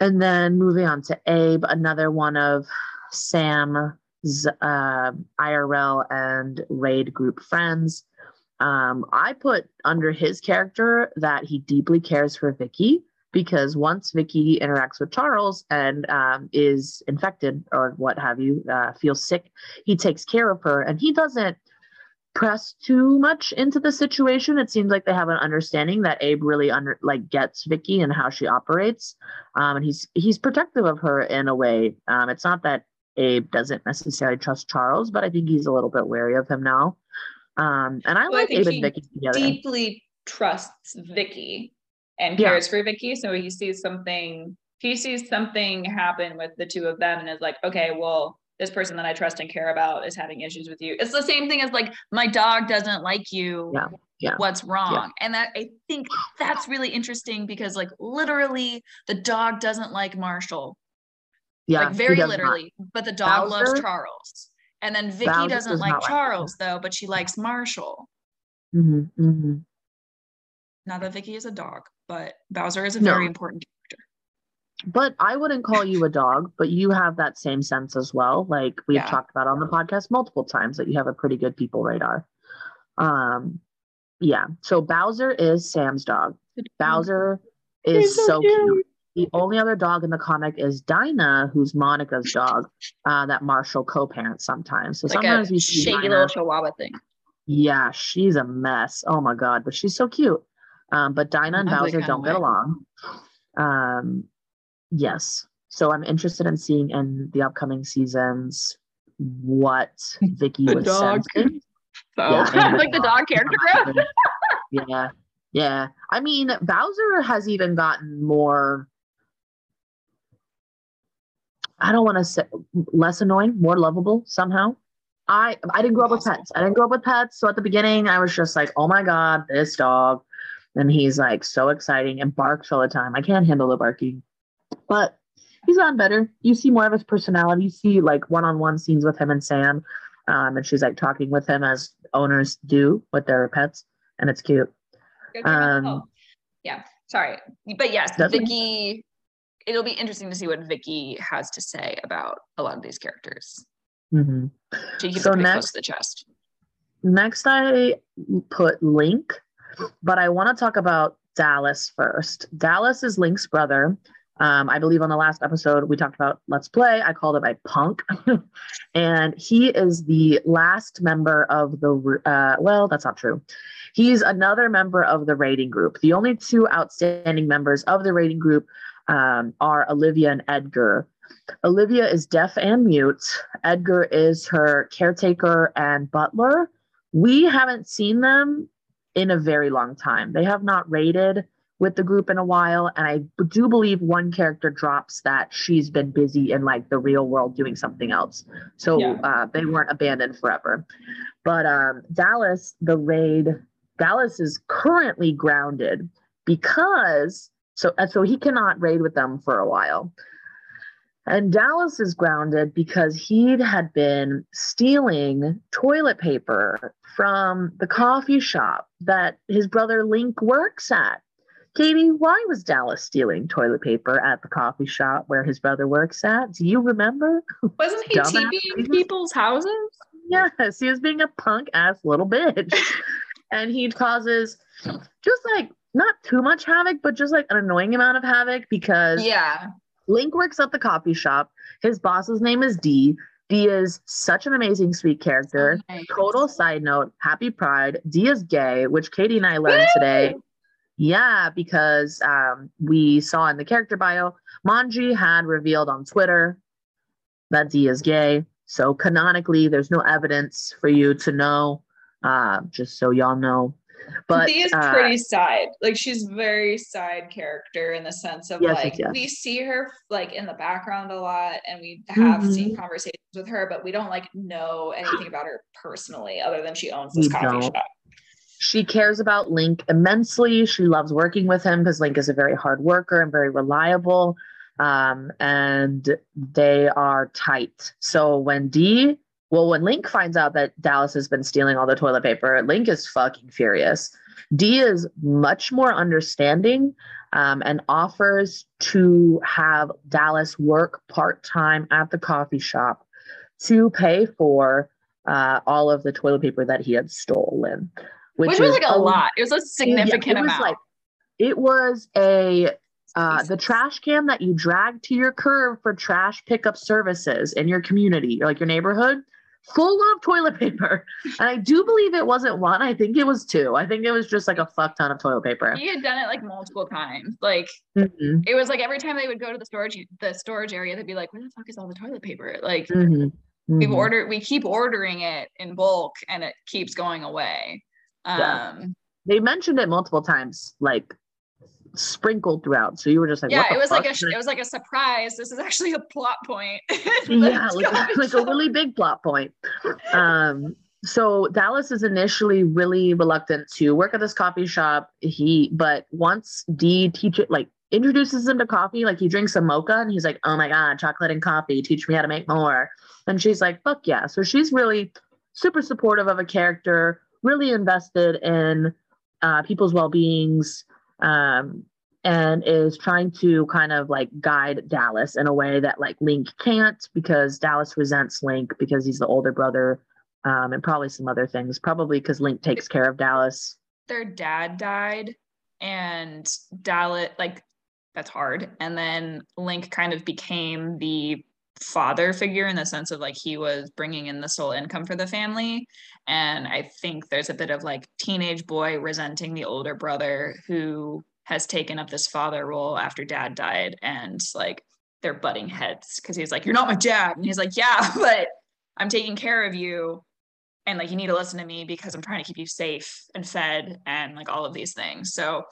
[SPEAKER 1] And then moving on to Abe, another one of Sam's uh, IRL and raid group friends. Um, I put under his character that he deeply cares for Vicky because once Vicky interacts with Charles and um, is infected or what have you, uh, feels sick, he takes care of her and he doesn't press too much into the situation. It seems like they have an understanding that Abe really under like gets Vicky and how she operates, um, and he's he's protective of her in a way. Um, it's not that Abe doesn't necessarily trust Charles, but I think he's a little bit wary of him now. Um, and I
[SPEAKER 2] Well, I
[SPEAKER 1] like
[SPEAKER 2] think
[SPEAKER 1] Abe and Vicky together.
[SPEAKER 2] Deeply trusts Vicky and
[SPEAKER 1] Yeah.
[SPEAKER 2] cares for Vicky. So he sees something, he sees something happen with the two of them and is like, okay, well, this person that I trust and care about is having issues with you. It's the same thing as like, my dog doesn't like you.
[SPEAKER 1] Yeah, yeah,
[SPEAKER 2] What's wrong? And that I think that's really interesting because like literally the dog doesn't like Marshall.
[SPEAKER 1] yeah,
[SPEAKER 2] like very
[SPEAKER 1] does not.
[SPEAKER 2] literally, but the dog loves Charles. And then Vicky
[SPEAKER 1] Bowser
[SPEAKER 2] doesn't
[SPEAKER 1] does
[SPEAKER 2] like
[SPEAKER 1] not like
[SPEAKER 2] Charles though, but she likes Marshall.
[SPEAKER 1] Mhm, mhm.
[SPEAKER 2] Not that Vicky is a dog, but Bowser is a
[SPEAKER 1] No.
[SPEAKER 2] very important character.
[SPEAKER 1] But I wouldn't call you a dog, but you have that same sense as well. Like we've
[SPEAKER 2] Yeah.
[SPEAKER 1] talked about on the podcast multiple times that you have a pretty good people radar. Um, yeah. So Bowser is Sam's dog. Bowser is
[SPEAKER 2] so
[SPEAKER 1] so cute.
[SPEAKER 2] cute.
[SPEAKER 1] The only other dog in the comic is Dinah, who's Monica's dog, uh, that Marshall co-parents sometimes. So
[SPEAKER 2] Like
[SPEAKER 1] sometimes we see
[SPEAKER 2] shaky
[SPEAKER 1] Dinah.
[SPEAKER 2] little chihuahua thing.
[SPEAKER 1] Yeah, she's a mess. Oh my god, but she's so cute. Um, but Dinah and Bowser don't get along. Um, yes. So I'm interested in seeing in the upcoming seasons what Vicky
[SPEAKER 2] The
[SPEAKER 1] was
[SPEAKER 2] dog.
[SPEAKER 1] sensing.
[SPEAKER 2] So
[SPEAKER 1] Yeah,
[SPEAKER 2] like the dog character growth.
[SPEAKER 1] yeah, yeah. I mean, Bowser has even gotten more. I don't want to say less annoying, more lovable somehow. I I didn't grow up with pets. I didn't grow up with pets, so at the beginning I was just like, oh my god, this dog. And he's like so exciting and barks all the time. I can't handle the barking, but he's gotten better. You see more of his personality. You see like one-on-one scenes with him and Sam, um, and she's like talking with him as owners do with their pets, and it's cute. Um,
[SPEAKER 2] yeah, sorry, but yes,
[SPEAKER 1] Definitely.
[SPEAKER 2] Vicky. It'll be interesting to see what Vicky has to say about a lot of these characters.
[SPEAKER 1] mhm.
[SPEAKER 2] She keeps
[SPEAKER 1] So
[SPEAKER 2] it pretty close
[SPEAKER 1] next-
[SPEAKER 2] to the chest.
[SPEAKER 1] Next, I put Link, but I want to talk about Dallas first. Dallas is Link's brother. Um, I believe on the last episode we talked about Let's Play. I called it my punk, and he is the last member of the. Uh, well, that's not true. He's another member of the raiding group. The only two outstanding members of the raiding group um, are Olivia and Edgar. Olivia is deaf and mute. Edgar is her caretaker and butler. We haven't seen them in a very long time. They have not raided with the group in a while. And I do believe one character drops that she's been busy in like the real world doing something else. So
[SPEAKER 2] Yeah.
[SPEAKER 1] uh, they weren't abandoned forever. But um, Dallas, the raid, Dallas is currently grounded because so so he cannot raid with them for a while. And Dallas is grounded because he had been stealing toilet paper from the coffee shop that his brother Link works at. Katie, why was Dallas stealing toilet paper at the coffee shop where his brother works at? Do you remember?
[SPEAKER 2] Wasn't he TPing people's houses?
[SPEAKER 1] Yes, he was being a punk ass little bitch. and he causes just like not too much havoc, but just like an annoying amount of havoc because
[SPEAKER 2] Yeah.
[SPEAKER 1] Link works at the coffee shop. His boss's name is D. D is such an amazing, sweet character.
[SPEAKER 2] Nice.
[SPEAKER 1] Total side note, happy pride. D is gay, which Katie and I learned today. Yeah, because um, we saw in the character bio, Mongie had revealed on Twitter that D is gay. So canonically, there's no evidence for you to know, uh, just so y'all know. But
[SPEAKER 2] Dee is
[SPEAKER 1] uh,
[SPEAKER 2] pretty side. Like she's very side character in the sense of
[SPEAKER 1] Yes,
[SPEAKER 2] like
[SPEAKER 1] yes,
[SPEAKER 2] we see her like in the background a lot and we have
[SPEAKER 1] Mhm.
[SPEAKER 2] seen conversations with her, but we don't like know anything about her personally other than she owns this
[SPEAKER 1] We
[SPEAKER 2] coffee
[SPEAKER 1] don't.
[SPEAKER 2] shop.
[SPEAKER 1] she cares about Link immensely. She loves working with him because Link is a very hard worker and very reliable. Um, and they are tight. So when D, well, when Link finds out that Dallas has been stealing all the toilet paper, Link is fucking furious. D is much more understanding um, and offers to have Dallas work part time at the coffee shop to pay for uh, all of the toilet paper that he had stolen.
[SPEAKER 2] Which, was like a lot. It was a
[SPEAKER 1] yeah,
[SPEAKER 2] significant
[SPEAKER 1] it was
[SPEAKER 2] amount.
[SPEAKER 1] like it was a uh, the trash can that you drag to your curb for trash pickup services in your community like your neighborhood full of toilet paper and i do believe it wasn't one i think it was two i think it was just like a fuck ton of toilet paper
[SPEAKER 2] he had done it like multiple times. Like
[SPEAKER 1] Mhm,
[SPEAKER 2] it was like every time they would go to the storage the storage area, they'd be like, "Where the fuck is all the toilet paper?" Like
[SPEAKER 1] mhm,
[SPEAKER 2] we've
[SPEAKER 1] mhm.
[SPEAKER 2] ordered, we keep ordering it in bulk, and it keeps going away.
[SPEAKER 1] Yeah.
[SPEAKER 2] Um,
[SPEAKER 1] they mentioned it multiple times like sprinkled throughout. So you were just like
[SPEAKER 2] yeah, it was like a sh- it was like a surprise. This is actually a plot point.
[SPEAKER 1] yeah like, like a really big plot point. Um so dallas is initially really reluctant to work at this coffee shop. He but once d teach it like introduces him to coffee like he drinks a mocha and he's like oh my god chocolate and coffee teach me how to make more. And she's like fuck yeah. So she's really super supportive of a character really invested in uh, people's well-beings um, and is trying to kind of like guide Dallas in a way that like Link can't because Dallas resents Link because he's the older brother um, and probably some other things. Probably because Link takes care of Dallas.
[SPEAKER 2] Their dad died, and Dallas like that's hard. And then Link kind of became the father figure in the sense of like he was bringing in the sole income for the family. And i think there's a bit of like teenage boy resenting the older brother who has taken up this father role after dad died and like they're butting heads because he's like you're not my dad. And he's like yeah but i'm taking care of you. And like you need to listen to me because i'm trying to keep you safe and fed and like all of these things. So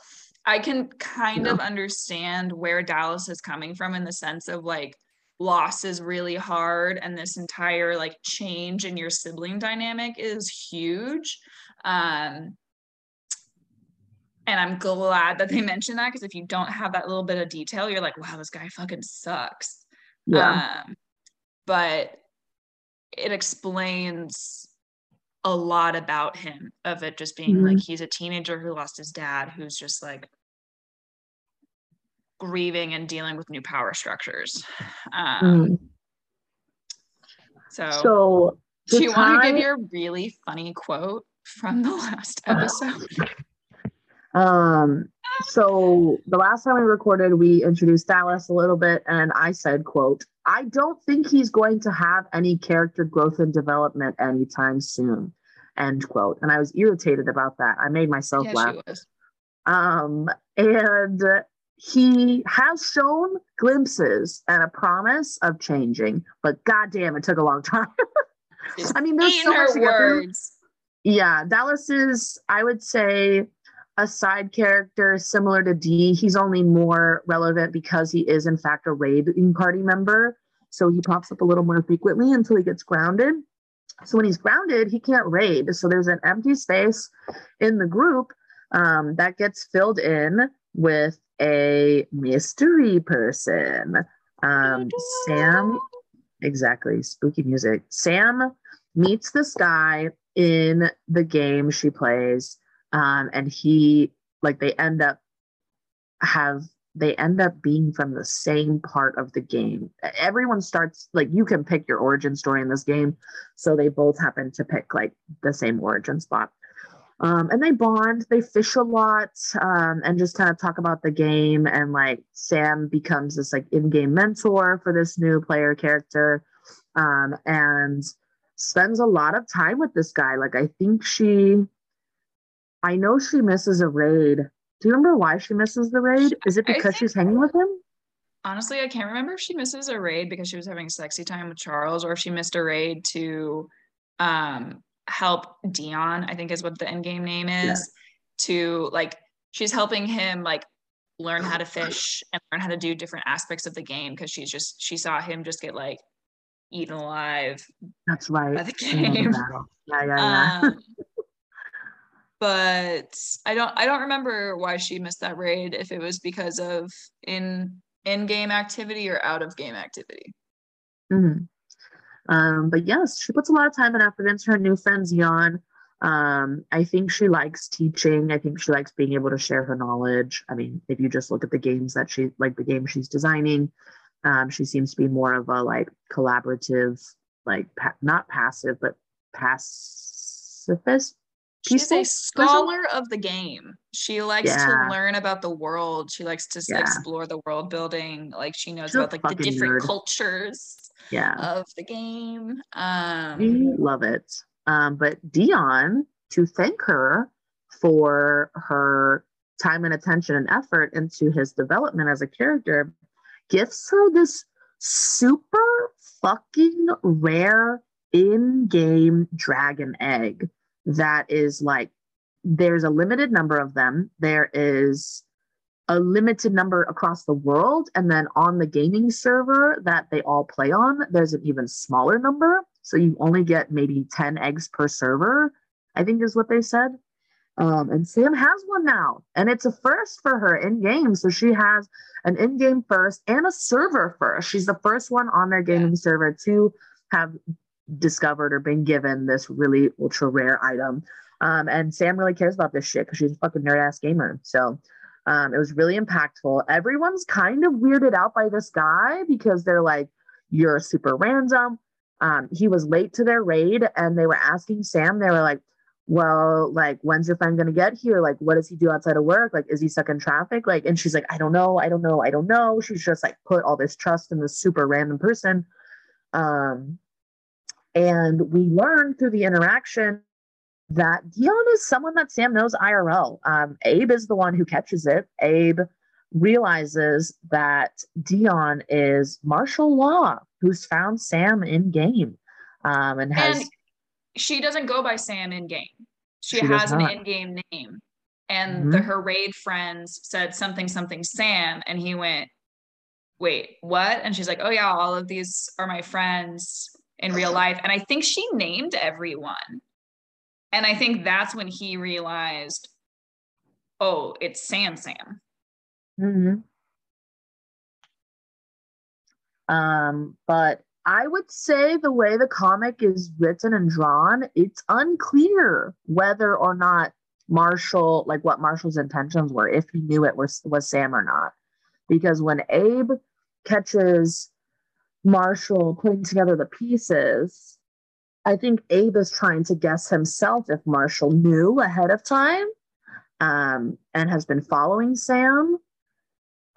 [SPEAKER 2] i can kind
[SPEAKER 1] Yeah.
[SPEAKER 2] of understand where dallas is coming from in the sense of like loss is really hard and this entire like change in your sibling dynamic is huge um And I'm glad that they mentioned that because if you don't have that little bit of detail, you're like, wow, this guy fucking sucks.
[SPEAKER 1] Yeah.
[SPEAKER 2] Um, but it explains a lot about him of it just being
[SPEAKER 1] Mhm.
[SPEAKER 2] like he's a teenager who lost his dad who's just like grieving and dealing with new power structures um,
[SPEAKER 1] Mm.
[SPEAKER 2] so,
[SPEAKER 1] So
[SPEAKER 2] do you want to give your really funny quote from the last episode
[SPEAKER 1] Um, so the last time we recorded, we introduced Dallas a little bit, and I said, "quote I don't think he's going to have any character growth and development anytime soon." End quote. And I was irritated about that. I made myself
[SPEAKER 2] yeah
[SPEAKER 1] laugh. Um, and he has shown glimpses and a promise of changing, but goddamn, it took a long time. I mean, there's so much
[SPEAKER 2] her
[SPEAKER 1] to get through.
[SPEAKER 2] words
[SPEAKER 1] Yeah, Dallas is, I would say, a side character similar to D. He's only more relevant because he is, in fact, a raiding party member. So he pops up a little more frequently until he gets grounded. So when he's grounded, he can't raid. So there's an empty space in the group um, that gets filled in with a mystery person. Um, Sam Exactly. Spooky music. Sam meets this guy in the game she plays. Um, and he like they end up have they end up being from the same part of the game. Everyone starts like you can pick your origin story in this game. So they both happen to pick like the same origin spot. Um, and they bond, they fish a lot, um, and just kind of talk about the game. And like Sam becomes this like in-game mentor for this new player character, um, and spends a lot of time with this guy. Like I think she, I know she misses a raid. Do you remember why she misses the raid? Is it because she's hanging with him?
[SPEAKER 2] honestly i can't remember if she misses a raid because she was having a sexy time with charles or if she missed a raid to um help dion i think is what the end game name is
[SPEAKER 1] Yeah.
[SPEAKER 2] to like she's helping him like learn how to fish and learn how to do different aspects of the game because she's just she saw him just get like eaten alive
[SPEAKER 1] That's right.
[SPEAKER 2] by the
[SPEAKER 1] in the
[SPEAKER 2] game.
[SPEAKER 1] Yeah, yeah, yeah.
[SPEAKER 2] um, but I don't I don't remember why she missed that raid if it was because of in in game activity or out of game activity.
[SPEAKER 1] Mhm. Um, but yes, she puts a lot of time and effort into her new friends, Dion. Um, I think she likes teaching. I think she likes being able to share her knowledge. I mean, if you just look at the games that she like the game she's designing, um, she seems to be more of a like collaborative, like pa- not passive, but pacifist.
[SPEAKER 2] She's a scholar of the game. She likes
[SPEAKER 1] Yeah.
[SPEAKER 2] to learn about the world. She likes to
[SPEAKER 1] Yeah.
[SPEAKER 2] explore the world building. Like she knows
[SPEAKER 1] She's
[SPEAKER 2] about like the different
[SPEAKER 1] nerd.
[SPEAKER 2] cultures
[SPEAKER 1] Yeah.
[SPEAKER 2] of the game. Um
[SPEAKER 1] We love it. Um, but Dion, to thank her for her time and attention and effort into his development as a character, gifts her this super fucking rare in game dragon egg that is like, there's a limited number of them. There is a limited number across the world. And then on the gaming server that they all play on, there's an even smaller number. So you only get maybe 10 eggs per server, I think is what they said. Um, and Sam has one now, and it's a first for her in game. So she has an in game first and a server first. She's the first one on their gaming server to have discovered or been given this really ultra rare item. Um, and Sam really cares about this shit because she's a fucking nerd ass gamer. So um, it was really impactful. Everyone's kind of weirded out by this guy because they're like, you're super random. Um, he was late to their raid and they were asking Sam, they were like, well, like, when's your friend gonna get here? Like, what does he do outside of work? Like, is he stuck in traffic? Like, and she's like, I don't know, I don't know, I don't know. She's just like put all this trust in this super random person. Um, and we learned through the interaction that Dion is someone that Sam knows IRL. Um, Abe is the one who catches it. Abe realizes that Dion is Marshall Law who's found Sam in game um, and has.
[SPEAKER 2] and she doesn't go by Sam in game. She,
[SPEAKER 1] She
[SPEAKER 2] has an in-game name. And the
[SPEAKER 1] Mhm.
[SPEAKER 2] her raid friends said something something Sam and he went, "Wait, what?" And she's like, "Oh yeah, all of these are my friends in real life." And I think she named everyone. And I think that's when he realized oh, it's Sam Sam.
[SPEAKER 1] Mm-hmm. Um, but I would say the way the comic is written and drawn, it's unclear whether or not Marshall, like what Marshall's intentions were, if he knew it was was Sam or not. Because when Abe catches Marshall putting together the pieces, I think Abe is trying to guess himself if Marshall knew ahead of time um, and has been following Sam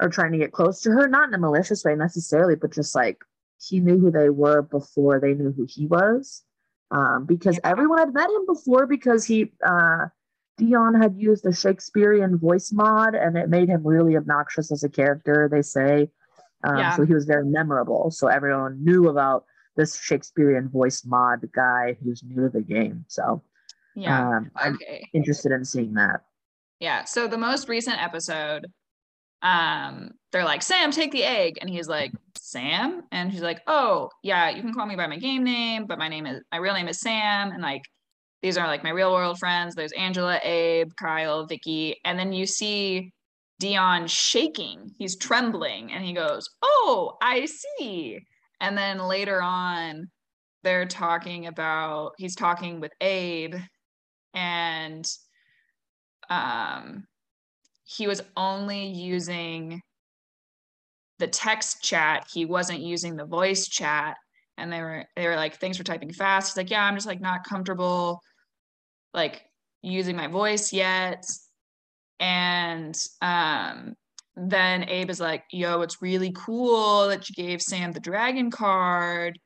[SPEAKER 1] or trying to get close to her, not in a malicious way necessarily, but just like he knew who they were before they knew who he was. Um, because everyone had met him before because he uh, Dion had used a Shakespearean voice mod and it made him really obnoxious as a character, they say. Um, yeah. So he was very memorable. So everyone knew about this Shakespearean voice mod guy who's new to the game. So yeah, um, I'm okay. interested in seeing that.
[SPEAKER 2] Yeah. So the most recent episode, um, they're like, Sam, take the egg. And he's like, Sam? And she's like, Oh, yeah, you can call me by my game name, but my name is my real name is Sam. And like these are like my real world friends. There's Angela, Abe, Kyle, Vicky. And then you see Dion shaking. He's trembling and he goes, Oh, I see. And then later on, they're talking about, he's talking with Abe and um, he was only using the text chat. He wasn't using the voice chat and they were they were like thanks for typing fast he's like yeah i'm just like not comfortable like using my voice yet and um then abe is like yo it's really cool that you gave sam the dragon card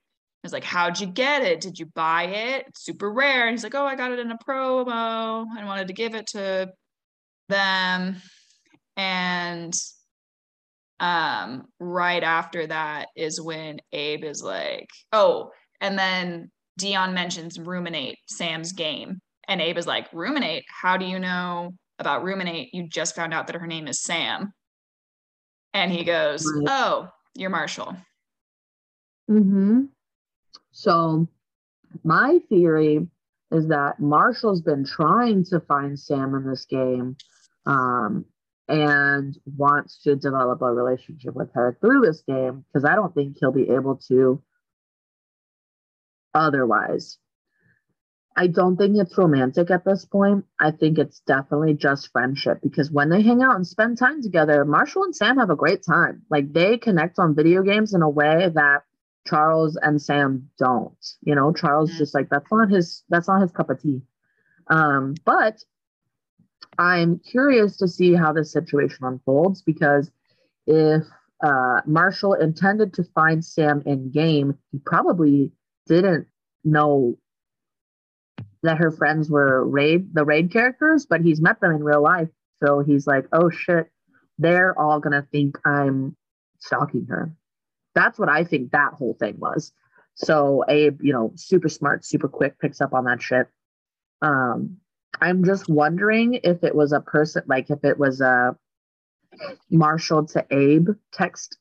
[SPEAKER 2] He's like, how'd you get it? Did you buy it? It's super rare. And he's like, oh, I got it in a promo. I wanted to give it to them. And um, right after that is when Abe is like, oh, and then Dion mentions ruminate, Sam's game. And Abe is like, ruminate? How do you know about ruminate? You just found out that her name is Sam. And he goes, oh, you're Marshall.
[SPEAKER 1] Mm-hmm. So my theory is that Marshall's been trying to find Sam in this game. Um, and wants to develop a relationship with her through this game because I don't think he'll be able to otherwise. I don't think it's romantic at this point. I think it's definitely just friendship because when they hang out and spend time together, Marshall and Sam have a great time. Like they connect on video games in a way that Charles and Sam don't. You know, Charles mm-hmm. just like that's not his that's not his cup of tea. Um, but I'm curious to see how this situation unfolds because if uh, Marshall intended to find Sam in game, he probably didn't know that her friends were raid the raid characters, but he's met them in real life. So he's like, oh shit, they're all gonna think I'm stalking her. That's what I think that whole thing was. So Abe, you know, super smart, super quick, picks up on that shit. Um, I'm just wondering if it was a person, like if it was a Marshall to Abe text,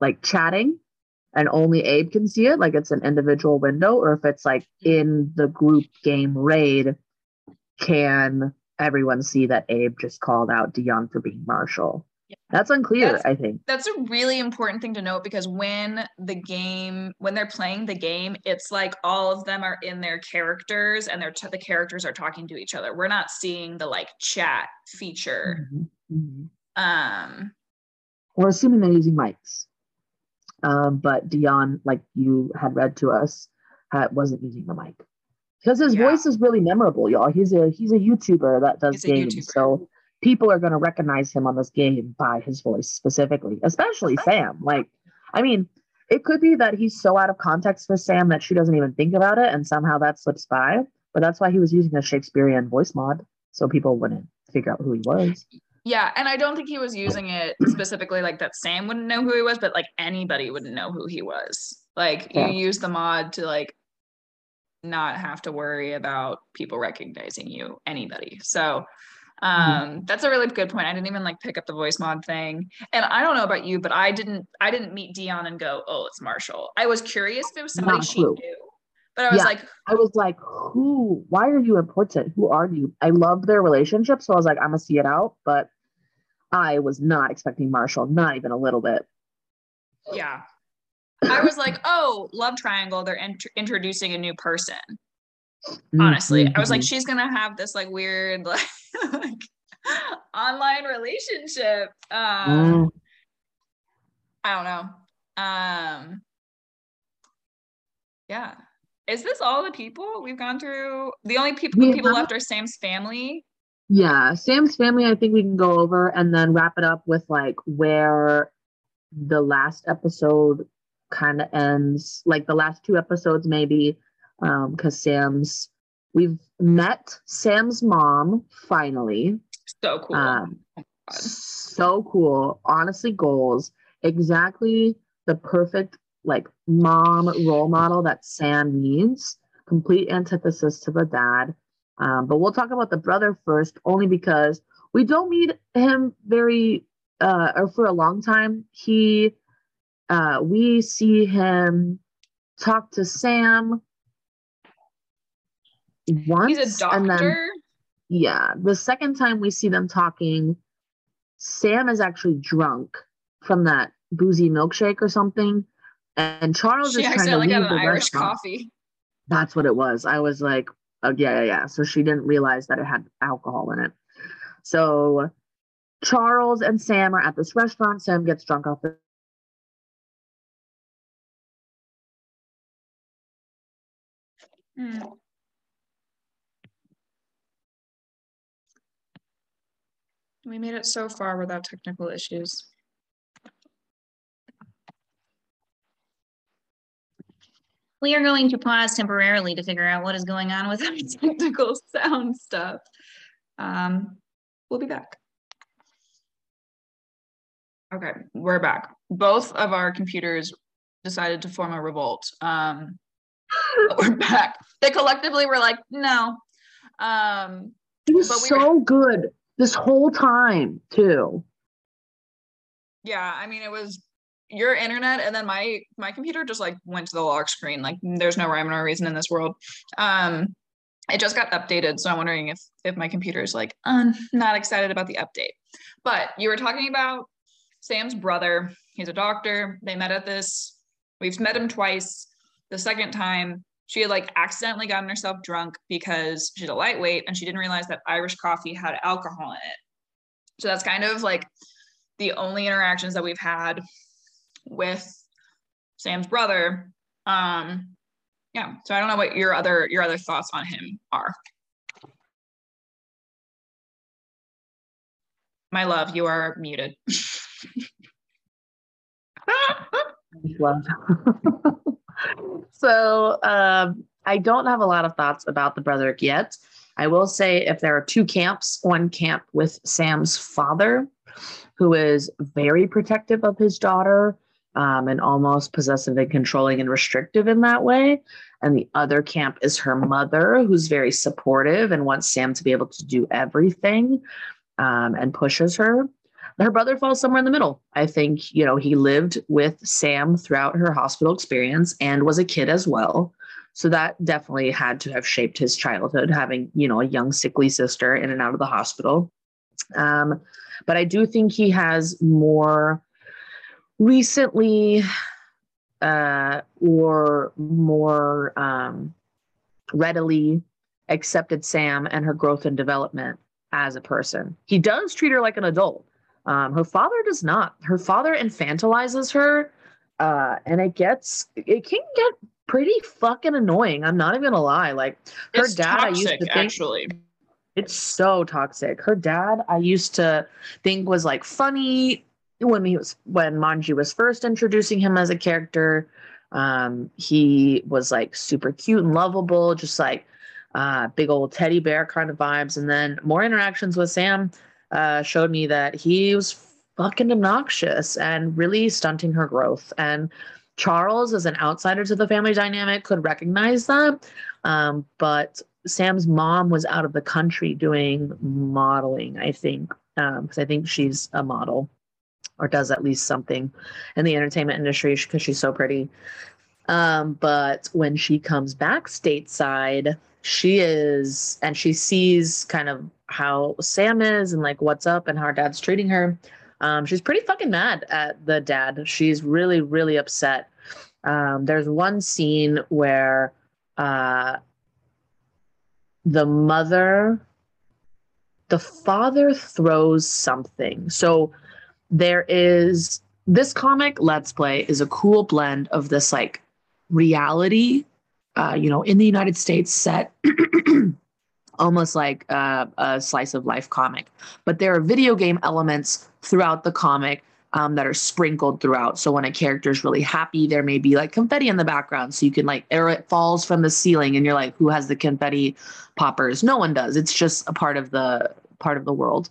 [SPEAKER 1] like chatting, and only Abe can see it, like it's an individual window, or if it's like in the group game raid, can everyone see that Abe just called out Dion for being Marshall? That's unclear, that's, I think.
[SPEAKER 2] That's a really important thing to note because when the game, when they're playing the game, it's like all of them are in their characters and they're t- the characters are talking to each other. We're not seeing the like chat feature. Mm-hmm. Mm-hmm. Um,
[SPEAKER 1] we're assuming they're using mics. Um, but Dion, like you had read to us, had, wasn't using the mic because his yeah. voice is really memorable, y'all. He's a he's a YouTuber that does games, so people are going to recognize him on this game by his voice specifically, especially Sam. Like, I mean, it could be that he's so out of context for Sam that she doesn't even think about it, and somehow that slips by. But that's why he was using a Shakespearean voice mod, so people wouldn't figure out who he was.
[SPEAKER 2] Yeah, and I don't think he was using it specifically like that Sam wouldn't know who he was, but like anybody wouldn't know who he was. Like yeah. you use the mod to like not have to worry about people recognizing you, anybody. So um mm-hmm. that's a really good point i didn't even like pick up the voice mod thing and i don't know about you but i didn't i didn't meet dion and go oh it's marshall i was curious if it was somebody she knew But I was
[SPEAKER 1] Yeah.
[SPEAKER 2] like,
[SPEAKER 1] I was like, who, why are you important? Who are you? I loved their relationship. So I was like, I'm going to see it out. But I was not expecting Marshall, not even a little bit.
[SPEAKER 2] yeah. I was like, oh, love triangle. They're int- introducing a new person. Honestly, I was like, she's gonna have this like weird like, like online relationship. Um,
[SPEAKER 1] Mm.
[SPEAKER 2] I don't know. Um, yeah. Is this all the people we've gone through? The only people
[SPEAKER 1] We
[SPEAKER 2] people
[SPEAKER 1] have-
[SPEAKER 2] left are Sam's family.
[SPEAKER 1] Yeah, Sam's family, I think we can go over and then wrap it up with like where the last episode kind of ends, like the last two episodes, maybe. Um, because Sam's we've met Sam's mom finally.
[SPEAKER 2] So cool.
[SPEAKER 1] Um, so cool. Honestly, goals. Exactly the perfect like mom role model that Sam needs. Complete antithesis to the dad. Um, but we'll talk about the brother first, only because we don't meet him very uh or for a long time. He uh we see him talk to Sam once
[SPEAKER 2] He's a
[SPEAKER 1] and then yeah, the second time we see them talking, Sam is actually drunk from that boozy milkshake or something, and Charles
[SPEAKER 2] She
[SPEAKER 1] is trying to leave the
[SPEAKER 2] Irish
[SPEAKER 1] restaurant.
[SPEAKER 2] coffee.
[SPEAKER 1] That's what it was. I was like, oh, yeah, yeah, yeah. So she didn't realize that it had alcohol in it. So Charles and Sam are at this restaurant. Sam gets drunk off the
[SPEAKER 2] Hmm. We made it so far without technical issues.
[SPEAKER 3] We are going to pause temporarily to figure out what is going on with
[SPEAKER 2] With our technical sound stuff. Um, we'll be back. Okay, we're back. Both of our computers decided to form a revolt. Um, we're back. They collectively were like, no. Um,
[SPEAKER 1] It was
[SPEAKER 2] we
[SPEAKER 1] so good this whole time, too.
[SPEAKER 2] yeah, I mean, it was your internet, and then my my computer just like went to the lock screen. Like, there's no rhyme or reason in this world. Um, it just got updated, so I'm wondering if if my computer is like, um, not excited about the update. But you were talking about Sam's brother. He's a doctor. They met at this. We've met him twice. The second time, she had like accidentally gotten herself drunk because she's a lightweight and she didn't realize that Irish coffee had alcohol in it. So that's kind of like the only interactions that we've had with Sam's brother. Um, yeah. So I don't know what your other your other thoughts on him are. My love, you are muted.
[SPEAKER 1] Love. so um, I don't have a lot of thoughts about the brother yet. I will say if there are two camps, one camp with Sam's father, who is very protective of his daughter um, and almost possessive and controlling and restrictive in that way. And the other camp is her mother, who's very supportive and wants Sam to be able to do everything um, and pushes her her brother falls somewhere in the middle. I think, you know, he lived with Sam throughout her hospital experience and was a kid as well. So that definitely had to have shaped his childhood, having, you know, a young, sickly sister in and out of the hospital. Um, but I do think he has more recently uh, or more um, readily accepted Sam and her growth and development as a person. He does treat her like an adult. Um, her father does not. Her father infantilizes her, uh, and it gets it can get pretty fucking annoying. I'm not even gonna lie. Like her
[SPEAKER 2] It's
[SPEAKER 1] dad, I used to think
[SPEAKER 2] actually.
[SPEAKER 1] it's so toxic. Her dad, I used to think was like funny when he was when Mongie was first introducing him as a character. Um, he was like super cute and lovable, just like uh, big old teddy bear kind of vibes. And then more interactions with Sam uh, showed me that he was fucking obnoxious and really stunting her growth. And Charles, as an outsider to the family dynamic, could recognize that. Um, but Sam's mom was out of the country doing modeling, I think, because I think she's a model or does at least something in the entertainment industry because she's so pretty. Um, but when she comes back stateside, she is, and she sees kind of how Sam is and like what's up and how her dad's treating her. Um, she's pretty fucking mad at the dad. She's really, really upset. Um, there's one scene where uh, the mother, the father throws something. So there is this comic, Let's Play, is a cool blend of this like reality, uh, you know, in the United States set. almost like uh, a slice of life comic. But there are video game elements throughout the comic um, that are sprinkled throughout. So when a character is really happy, there may be like confetti in the background. So you can like, or it falls from the ceiling, and you're like, who has the confetti poppers? No one does. It's just a part of the part of the world.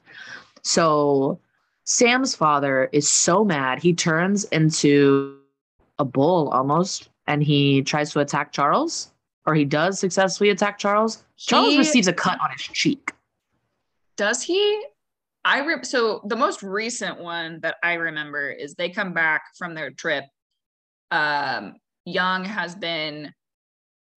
[SPEAKER 1] So Sam's father is so mad he turns into a bull almost and he tries to attack Charles, or he does successfully attack Charles. Charles receives a cut on his cheek.
[SPEAKER 2] Does he? I re- so the most recent one that I remember is they come back from their trip. Um, Young has been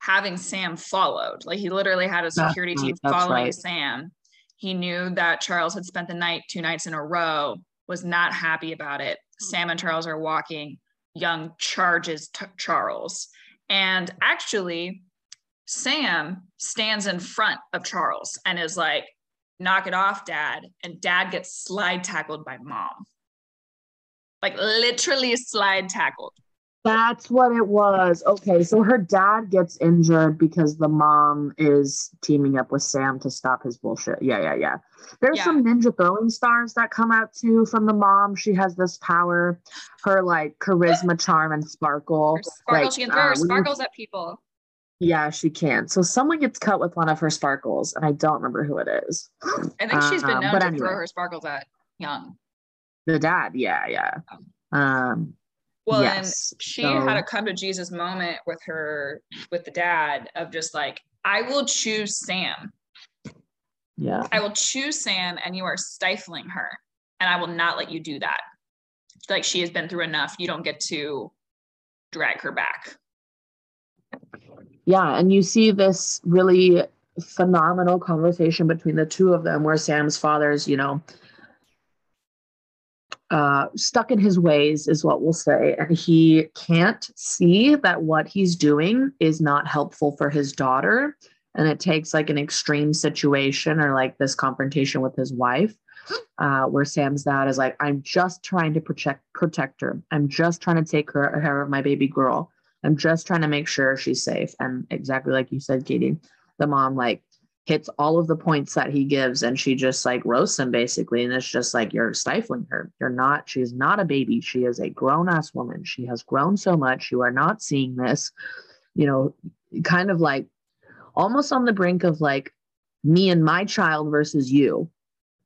[SPEAKER 2] having Sam followed. Like he literally had a
[SPEAKER 1] That's
[SPEAKER 2] security team
[SPEAKER 1] right,
[SPEAKER 2] following
[SPEAKER 1] right.
[SPEAKER 2] Sam. He knew that Charles had spent the night two nights in a row, was not happy about it. Hmm. Sam and Charles are walking. Young charges t- Charles. And actually, Sam stands in front of Charles and is like, knock it off, dad. And dad gets slide tackled by mom. Like literally slide tackled.
[SPEAKER 1] That's what it was. Okay, so her dad gets injured because the mom is teaming up with Sam to stop his bullshit. Yeah, yeah, yeah. There's
[SPEAKER 2] Yeah.
[SPEAKER 1] some ninja throwing stars that come out too from the mom. She has this power, her like charisma, charm, and sparkle.
[SPEAKER 2] Her sparkles,
[SPEAKER 1] Like,
[SPEAKER 2] she can throw
[SPEAKER 1] uh,
[SPEAKER 2] her sparkles at people.
[SPEAKER 1] Yeah, she can. So someone gets cut with one of her sparkles, and I don't remember who it is.
[SPEAKER 2] I think she's been
[SPEAKER 1] Um,
[SPEAKER 2] known
[SPEAKER 1] but
[SPEAKER 2] to
[SPEAKER 1] anyway.
[SPEAKER 2] throw her sparkles at Young.
[SPEAKER 1] The dad, yeah, yeah. Um,
[SPEAKER 2] Well,
[SPEAKER 1] yes.
[SPEAKER 2] and she
[SPEAKER 1] so-
[SPEAKER 2] had a come to Jesus moment with her, with the dad of just like, I will choose Sam.
[SPEAKER 1] yeah.
[SPEAKER 2] I will choose Sam, and you are stifling her, and I will not let you do that. Like she has been through enough. You don't get to drag her back.
[SPEAKER 1] Yeah, and you see this really phenomenal conversation between the two of them where Sam's father's, you know, uh, stuck in his ways, is what we'll say. And he can't see that what he's doing is not helpful for his daughter. And it takes like an extreme situation or like this confrontation with his wife. Uh, where Sam's dad is like, I'm just trying to protect protect her. I'm just trying to take care of my baby girl. I'm just trying to make sure she's safe. And exactly like you said, Katie, the mom like hits all of the points that he gives and she just like roasts him basically. And it's just like, you're stifling her. You're not, she's not a baby. She is a grown ass woman. She has grown so much. You are not seeing this, you know, kind of like almost on the brink of like me and my child versus you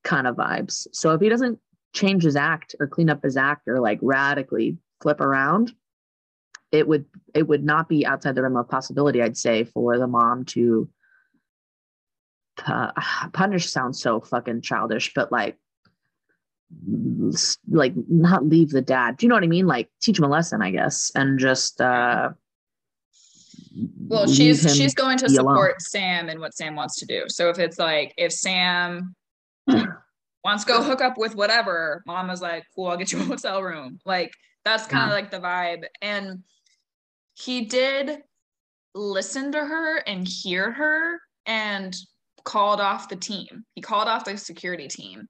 [SPEAKER 1] kind of vibes. So if he doesn't change his act or clean up his act or like radically flip around, it would it would not be outside the realm of possibility i'd say for the mom to uh, punish sounds so fucking childish but like like not leave the dad do you know what i mean like teach him a lesson i guess and just uh
[SPEAKER 2] Well, she's she's going to
[SPEAKER 1] be alone.
[SPEAKER 2] support Sam and what Sam wants to do. So if it's like if Sam wants to go hook up with whatever, mom is like, cool, I'll get you a hotel room. Like that's kind of
[SPEAKER 1] Yeah.
[SPEAKER 2] like the vibe. And he did listen to her and hear her and called off the team. He called off the security team.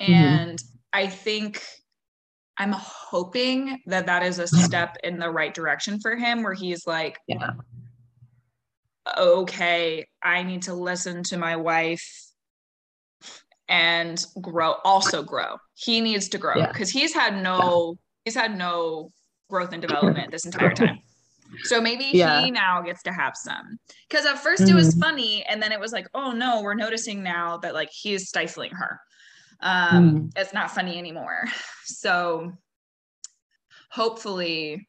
[SPEAKER 1] Mhm.
[SPEAKER 2] And I think I'm hoping that that is a step in the right direction for him where he's like,
[SPEAKER 1] yeah
[SPEAKER 2] okay, I need to listen to my wife and grow, also grow. He needs to grow
[SPEAKER 1] Yeah.
[SPEAKER 2] because he's had no, he's had no growth and development this entire time. So maybe
[SPEAKER 1] Yeah.
[SPEAKER 2] he now gets to have some. Because at first it was
[SPEAKER 1] Mhm.
[SPEAKER 2] funny, and then it was like, oh no, we're noticing now that like he's stifling her. Um,
[SPEAKER 1] Mm.
[SPEAKER 2] it's not funny anymore. So hopefully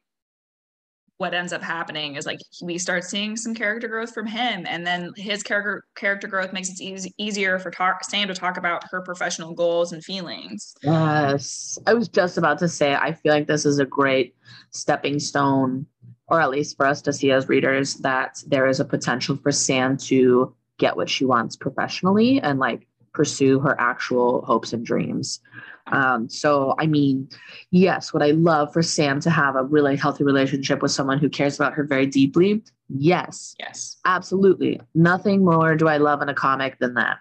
[SPEAKER 2] what ends up happening is like we start seeing some character growth from him and then his character character growth makes it easy, easier for talk, sam to talk about her professional goals and feelings
[SPEAKER 1] Yes. I was just about to say, I feel like this is a great stepping stone or at least for us to see as readers, that there is a potential for Sam to get what she wants professionally and like pursue her actual hopes and dreams. Um, so, I mean, yes, would I love for Sam to have a really healthy relationship with someone who cares about her very deeply? Yes.
[SPEAKER 2] Yes.
[SPEAKER 1] Absolutely. Nothing more do I love in a comic than that.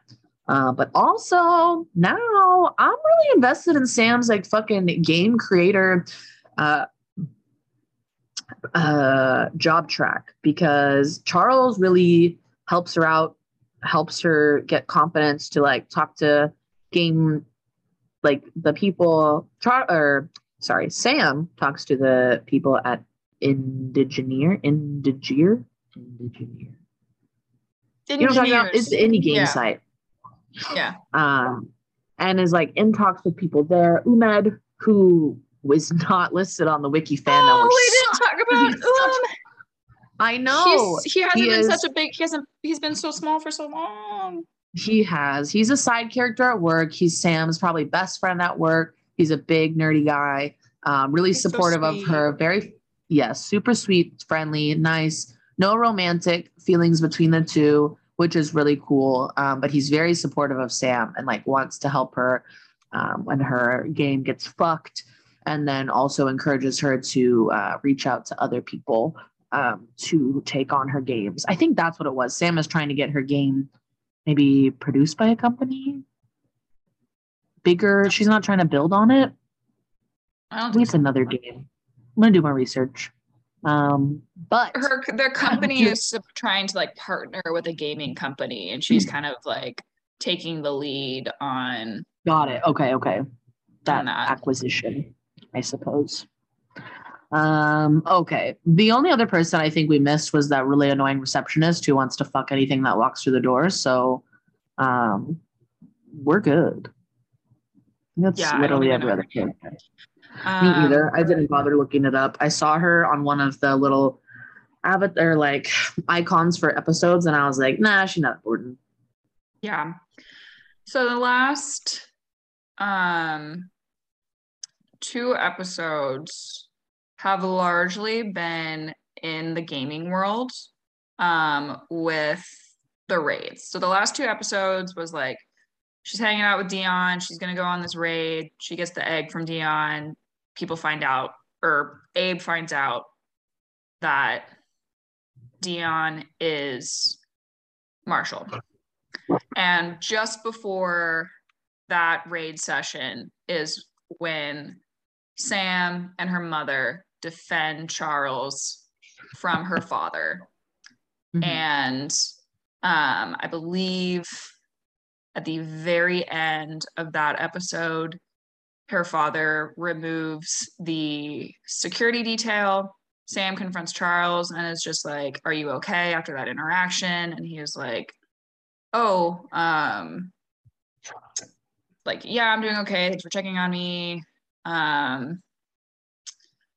[SPEAKER 1] Uh, but also now I'm really invested in Sam's like fucking game creator uh, uh, job track because Charles really helps her out, helps her get confidence to like talk to game like the people Char or sorry, Sam talks to the people at Indigeneer, Indigear, Indigeneer. You know what I'm talking about? It's indie game
[SPEAKER 2] Yeah.
[SPEAKER 1] site.
[SPEAKER 2] Yeah.
[SPEAKER 1] Um, and is like in talks with people there. Umed, who was not listed on the wiki fan
[SPEAKER 2] Oh, about
[SPEAKER 1] such-
[SPEAKER 2] um,
[SPEAKER 1] I know
[SPEAKER 2] He's, he hasn't
[SPEAKER 1] he
[SPEAKER 2] been
[SPEAKER 1] is-
[SPEAKER 2] such a big. He hasn't. He's been so small for so long.
[SPEAKER 1] he has. He's a side character at work. He's Sam's probably best friend at work. He's a big nerdy guy. Um, really
[SPEAKER 2] He's so
[SPEAKER 1] supportive of her. Very, yes, super sweet, friendly, nice. No romantic feelings between the two, which is really cool. Um, but he's very supportive of Sam and like wants to help her um, when her game gets fucked, and then also encourages her to uh, reach out to other people um, to take on her games. I think that's what it was. Sam is trying to get her game maybe produced by a company bigger. She's not trying to build on it.
[SPEAKER 2] I don't
[SPEAKER 1] think it's another game. I'm gonna do my research. Um, but
[SPEAKER 2] her their company is trying to like partner with a gaming company, and she's kind of like taking the lead on.
[SPEAKER 1] got it. Okay, okay. That
[SPEAKER 2] that.
[SPEAKER 1] acquisition, I suppose. Um, okay. The only other person I think we missed was that really annoying receptionist who wants to fuck anything that walks through the door. So um we're good. That's
[SPEAKER 2] Yeah,
[SPEAKER 1] literally every other
[SPEAKER 2] her
[SPEAKER 1] character.
[SPEAKER 2] Um,
[SPEAKER 1] Me either. I didn't bother looking it up. I saw her on one of the little avatar like icons for episodes, and I was like, nah, she's not important.
[SPEAKER 2] Yeah. So the last um two episodes have largely been in the gaming world um with the raids. So the last two episodes was like she's hanging out with Dion, she's going to go on this raid, she gets the egg from Dion, people find out or Abe finds out that Dion is Marshall. And just before that raid session is when Sam and her mother defend Charles from her father.
[SPEAKER 1] Mhm.
[SPEAKER 2] And um, I believe at the very end of that episode, her father removes the security detail. Sam confronts Charles and is just like, Are you okay after that interaction? And he is like, Oh, um, like, yeah, I'm doing okay. Thanks for checking on me. Um,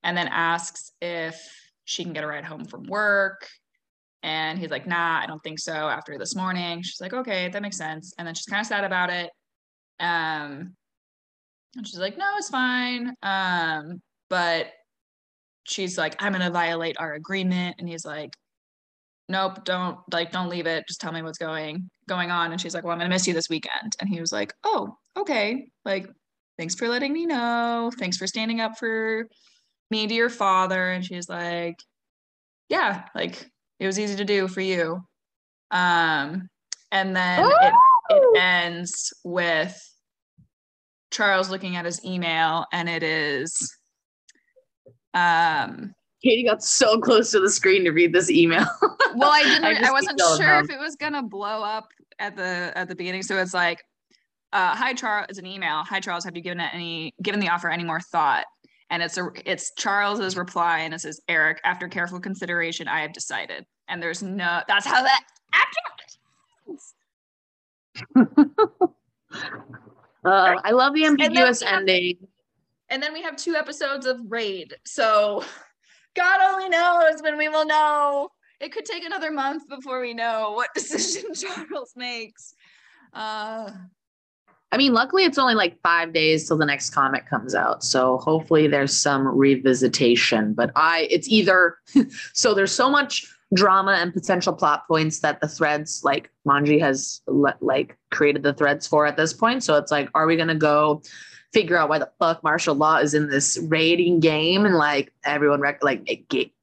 [SPEAKER 2] and then asks if she can get a ride home from work. And he's like, nah, I don't think so after this morning. She's like, okay, that makes sense. And then she's kind of sad about it. Um, and she's like, no, it's fine. Um, but she's like, I'm gonna violate our agreement. And he's like, nope, don't like, don't leave it. Just tell me what's going going on. And she's like, well, I'm gonna miss you this weekend. And he was like, oh, okay. Like, thanks for letting me know. Thanks for standing up for me to your father. And she's like, yeah, like it was easy to do for you. Um, and then it, it ends with Charles looking at his email, and it is um
[SPEAKER 1] Katie got so close to the screen to read this email.
[SPEAKER 2] well i didn't
[SPEAKER 1] I
[SPEAKER 2] I, wasn't sure if it was gonna blow up at the at the beginning so it's like uh hi charles it's an email. Hi charles have you given it any given the offer any more thought? And it's a it's charles's reply and it says eric after careful consideration i have decided. And there's no that's how that
[SPEAKER 1] Uh, I love the ambiguous
[SPEAKER 2] have-
[SPEAKER 1] ending.
[SPEAKER 2] and then we have two episodes of raid. So god only knows when we will know. It could take another month before we know what decision charles makes. Uh
[SPEAKER 1] I mean, luckily it's only like five days till the next comic comes out. So hopefully there's some revisitation. But I, it's either, so there's so much drama and potential plot points that the threads, like Mongie has le- like created the threads for at this point. So it's like, are we to go figure out why the fuck Marshall Law is in this raiding game and like everyone rec- like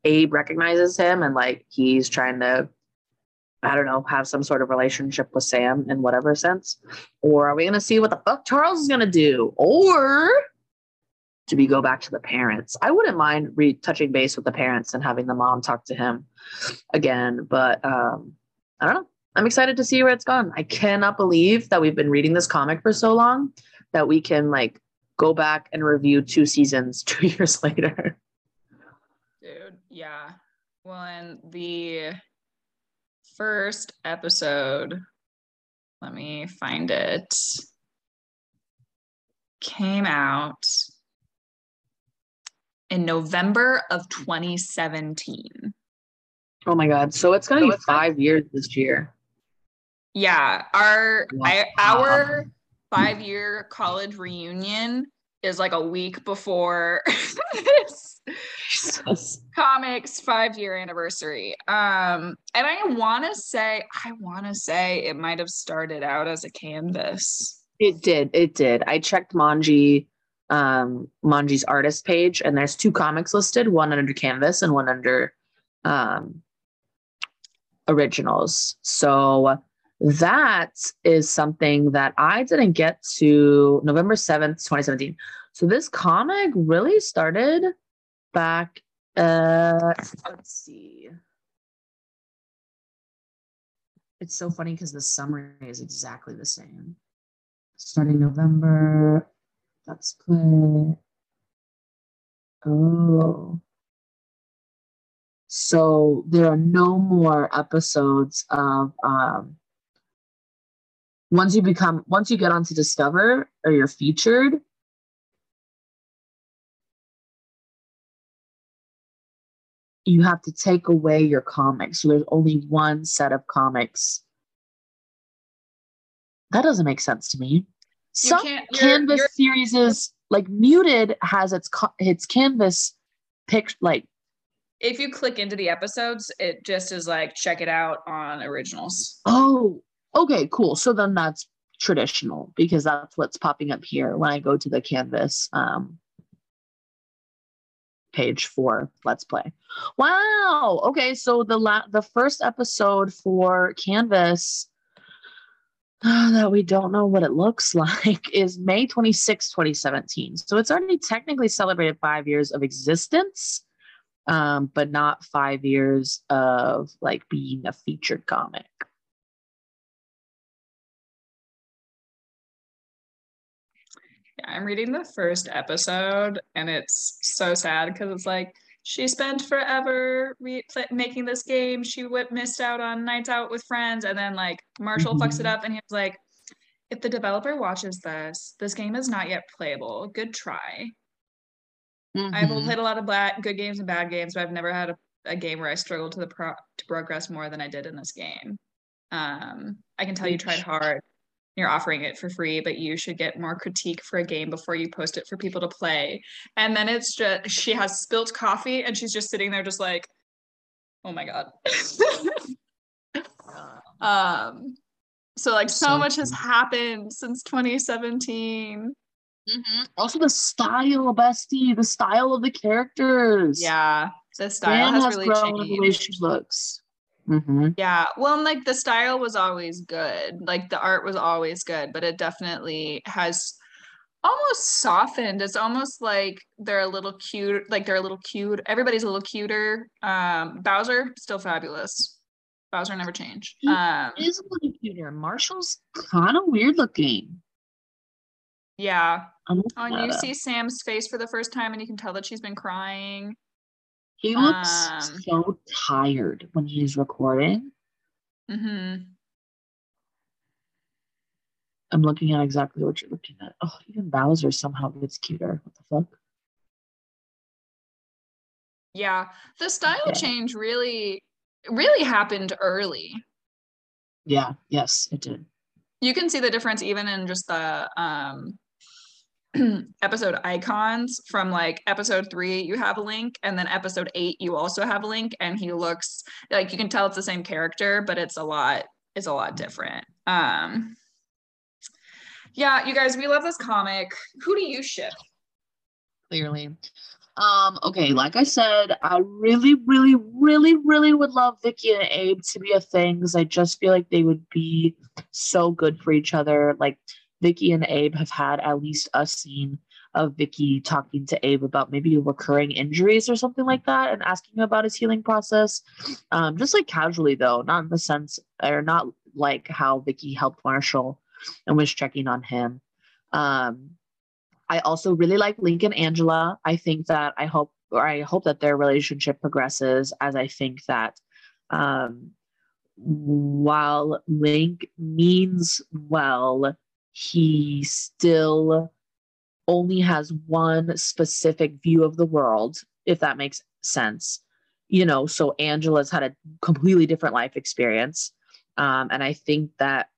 [SPEAKER 1] Abe recognizes him and like he's trying to I don't know, have some sort of relationship with Sam in whatever sense? Or are we going to see what the fuck Charles is going to do? Or do we go back to the parents? I wouldn't mind retouching base with the parents and having the mom talk to him again, but um, I don't know. I'm excited to see where it's gone. I cannot believe that we've been reading this comic for so long that we can like go back and review two seasons two years later.
[SPEAKER 2] Dude, yeah. Well, and the first episode, let me find it, came out in November of 2017.
[SPEAKER 1] Oh my God. So it's going to so be five years this year.
[SPEAKER 2] Yeah. Our, wow. I, our five year college reunion is like a week before this comics five year anniversary. Um, and I want to say, I want to say it might have started out as a canvas.
[SPEAKER 1] It did. It did. I checked Mongie, um, Mongie's artist page, and there's two comics listed, one under canvas and one under um, originals. So that is something that I didn't get to November 7th, 2017. So this comic really started back uh let's see. It's so funny because the summary is exactly the same. Starting November, let's play. Oh. So there are no more episodes of um once you become once you get onto discover or you're featured you have to take away your comics. So there's only one set of comics. That doesn't make sense to me. Some canvas you're, series is like muted has its its canvas pic like
[SPEAKER 2] if you click into the episodes it just is like check it out on originals.
[SPEAKER 1] Oh Okay, cool. So then that's traditional because that's what's popping up here when I go to the canvas um, page for Let's Play. Wow. Okay, so the la- the first episode for Canvas uh, that we don't know what it looks like is May 26, 2017. So it's already technically celebrated five years of existence, um, but not five years of like being a featured comic.
[SPEAKER 2] I'm reading the first episode and it's so sad because it's like she spent forever re- making this game. She w- missed out on nights out with friends, and then like Marshall mm-hmm. fucks it up, and he's like, "If the developer watches this, this game is not yet playable. Good try." Mm-hmm. I've played a lot of bad, good games and bad games, but I've never had a, a game where I struggled to the pro- to progress more than I did in this game. Um, I can tell you tried hard you're offering it for free, but you should get more critique for a game before you post it for people to play. And then it's just she has spilt coffee and she's just sitting there just like, oh my God. um so like so, so much has happened since 2017.
[SPEAKER 1] Mm-hmm. Also the style, bestie, the style of the characters.
[SPEAKER 2] Yeah, the style has, has really grown changed.
[SPEAKER 1] the way she looks. Mm-hmm.
[SPEAKER 2] Yeah. Well, and like the style was always good. Like the art was always good, but it definitely has almost softened. It's almost like they're a little cute. Like they're a little cute. Everybody's a little cuter. Um, Bowser still fabulous. Bowser never changed.
[SPEAKER 1] He um, is a little cuter. Marshall's kind of weird looking.
[SPEAKER 2] Yeah. Oh, and you see Sam's face for the first time, and you can tell that she's been crying.
[SPEAKER 1] He looks um, so tired when he's recording.
[SPEAKER 2] Mm-hmm.
[SPEAKER 1] I'm looking at exactly what you're looking at. Oh, even Bowser somehow gets cuter. What the fuck?
[SPEAKER 2] Yeah, the style yeah. change really, really happened early.
[SPEAKER 1] Yeah. Yes, it did.
[SPEAKER 2] you can see the difference even in just the um episode icons from like episode three you have a link and then episode eight you also have a link and he looks like you can tell it's the same character but it's a lot it's a lot different um yeah you guys we love this comic who do you ship
[SPEAKER 1] clearly. Um, okay, like I said, I really, really, really, really would love Vicky and Abe to be a thing because I just feel like they would be so good for each other. Like Vicky and Abe have had at least a scene of Vicky talking to Abe about maybe recurring injuries or something like that and asking him about his healing process. Um, just like casually though, not in the sense or not like how Vicky helped Marshall and was checking on him. Um, I also really like Link and Angela. I think that I hope or I hope that their relationship progresses as I think that um, while Link means well, he still only has one specific view of the world, if that makes sense. You know, so Angela's had a completely different life experience. Um, and I think that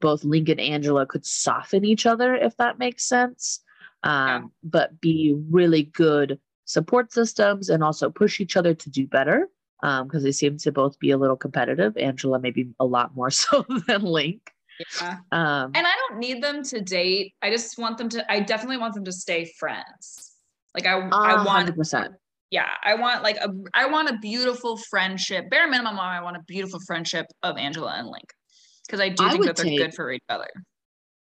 [SPEAKER 1] both Link and Angela could soften each other, if that makes sense um, yeah. but be really good support systems and also push each other to do better because um, they seem to both be a little competitive. Angela, maybe a lot more so than Link.
[SPEAKER 2] Yeah. Um, and I don't need them to date. I just want them to, I definitely want them to stay friends. Like I, I want 100%. Yeah, I want like a, I want a beautiful friendship. Bare minimum, I want a beautiful friendship of Angela and Link because I do I think that they're take, good for each other.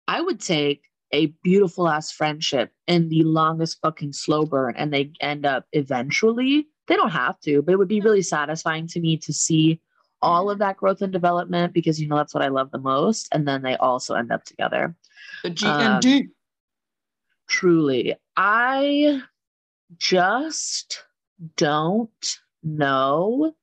[SPEAKER 1] I would take a beautiful ass friendship in the longest fucking slow burn and they end up eventually they don't have to but it would be really satisfying to me to see all of that growth and development because you know that's what i love the most and then they also end up together
[SPEAKER 2] the gnd um,
[SPEAKER 1] truly i just don't know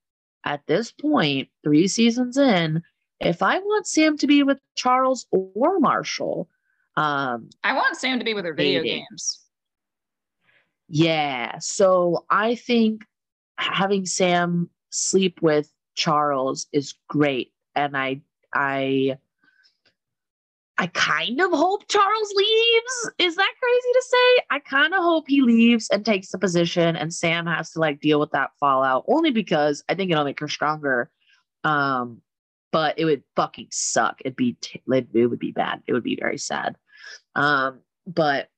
[SPEAKER 1] at this point three seasons in if i want sam to be with charles or marshall um,
[SPEAKER 2] I want Sam to be with her video dating. games.
[SPEAKER 1] Yeah. So I think having Sam sleep with Charles is great. And I I I kind of hope Charles leaves. Is that crazy to say? I kind of hope he leaves and takes the position and Sam has to like deal with that fallout only because I think it'll make her stronger. Um, but it would fucking suck. It'd be t- it would be bad. It would be very sad. Um, but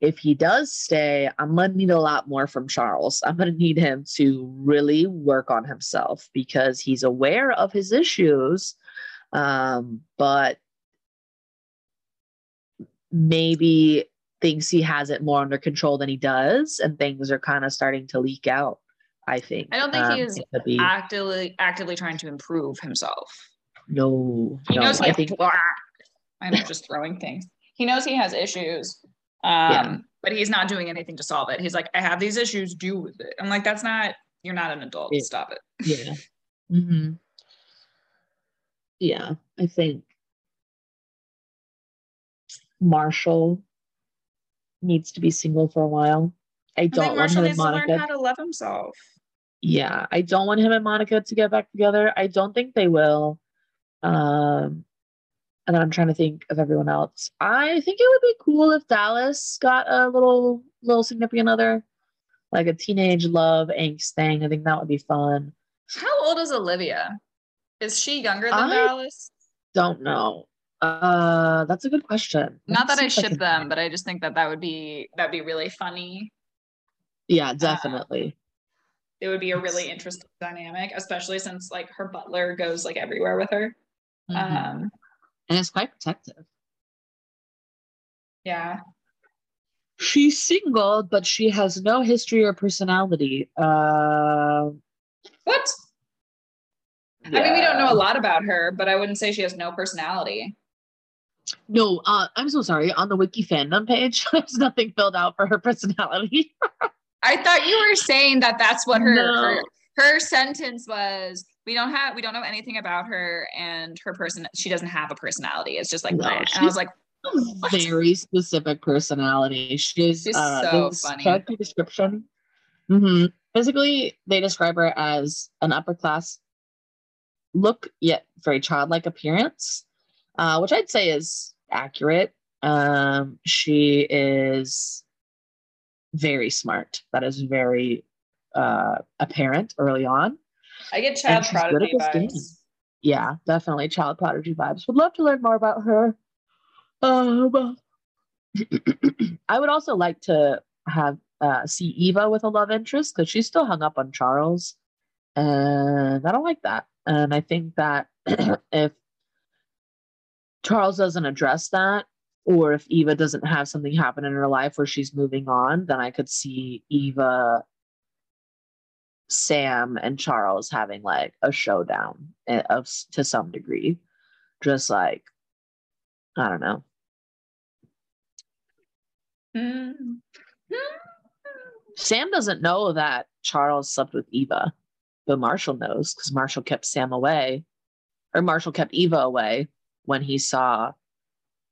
[SPEAKER 1] if he does stay, I'm going to need a lot more from Charles. I'm going to need him to really work on himself because he's aware of his issues, um, but maybe thinks he has it more under control than he does, and things are kind of starting to leak out. I think.
[SPEAKER 2] I don't think um, he is actively actively trying to improve himself.
[SPEAKER 1] No,
[SPEAKER 2] he
[SPEAKER 1] no,
[SPEAKER 2] knows I think. I'm just throwing things. He knows he has issues, um, yeah. but he's not doing anything to solve it. He's like, I have these issues, do with it. I'm like, that's not, you're not an adult. Yeah. Stop it.
[SPEAKER 1] Yeah. Mm-hmm. Yeah. I think Marshall needs to be single for a while. I don't I want him and Monica. To learn
[SPEAKER 2] how to love himself.
[SPEAKER 1] Yeah, I don't want him and Monica to get back together. I don't think they will. Um, and then I'm trying to think of everyone else. I think it would be cool if Dallas got a little little significant other, like a teenage love angst thing. I think that would be fun.
[SPEAKER 2] How old is Olivia? Is she younger than I Dallas?
[SPEAKER 1] Don't know. Uh, that's a good question.
[SPEAKER 2] Not that I ship them, but I just think that that would be that'd be really funny.
[SPEAKER 1] Yeah, definitely. Uh,
[SPEAKER 2] it would be a really interesting dynamic, especially since like her butler goes like everywhere with her. Mm-hmm. Um,
[SPEAKER 1] and it's quite protective.
[SPEAKER 2] Yeah.
[SPEAKER 1] She's single, but she has no history or personality. Uh,
[SPEAKER 2] what? Yeah. I mean, we don't know a lot about her, but I wouldn't say she has no personality.
[SPEAKER 1] No, uh, I'm so sorry. On the wiki fandom page, there's nothing filled out for her personality.
[SPEAKER 2] I thought you were saying that that's what her, no. her her sentence was we don't have we don't know anything about her and her person she doesn't have a personality it's just like no, and i was like
[SPEAKER 1] very specific personality she's, she's uh, so funny description mm-hmm. physically they describe her as an upper class look yet very childlike appearance uh, which I'd say is accurate. Um, she is very smart. That is very uh, apparent early on.
[SPEAKER 2] I get child
[SPEAKER 1] she's good at
[SPEAKER 2] prodigy vibes.
[SPEAKER 1] Yeah, definitely child prodigy vibes. Would love to learn more about her. Um, I would also like to have uh, see Eva with a love interest because she's still hung up on Charles, and I don't like that. And I think that if Charles doesn't address that, or if Eva doesn't have something happen in her life where she's moving on, then I could see Eva, Sam, and Charles having like a showdown eh, of to some degree, just like I don't know.
[SPEAKER 2] Mm.
[SPEAKER 1] Sam doesn't know that Charles slept with Eva, but Marshall knows because Marshall kept Sam away, or Marshall kept Eva away when he saw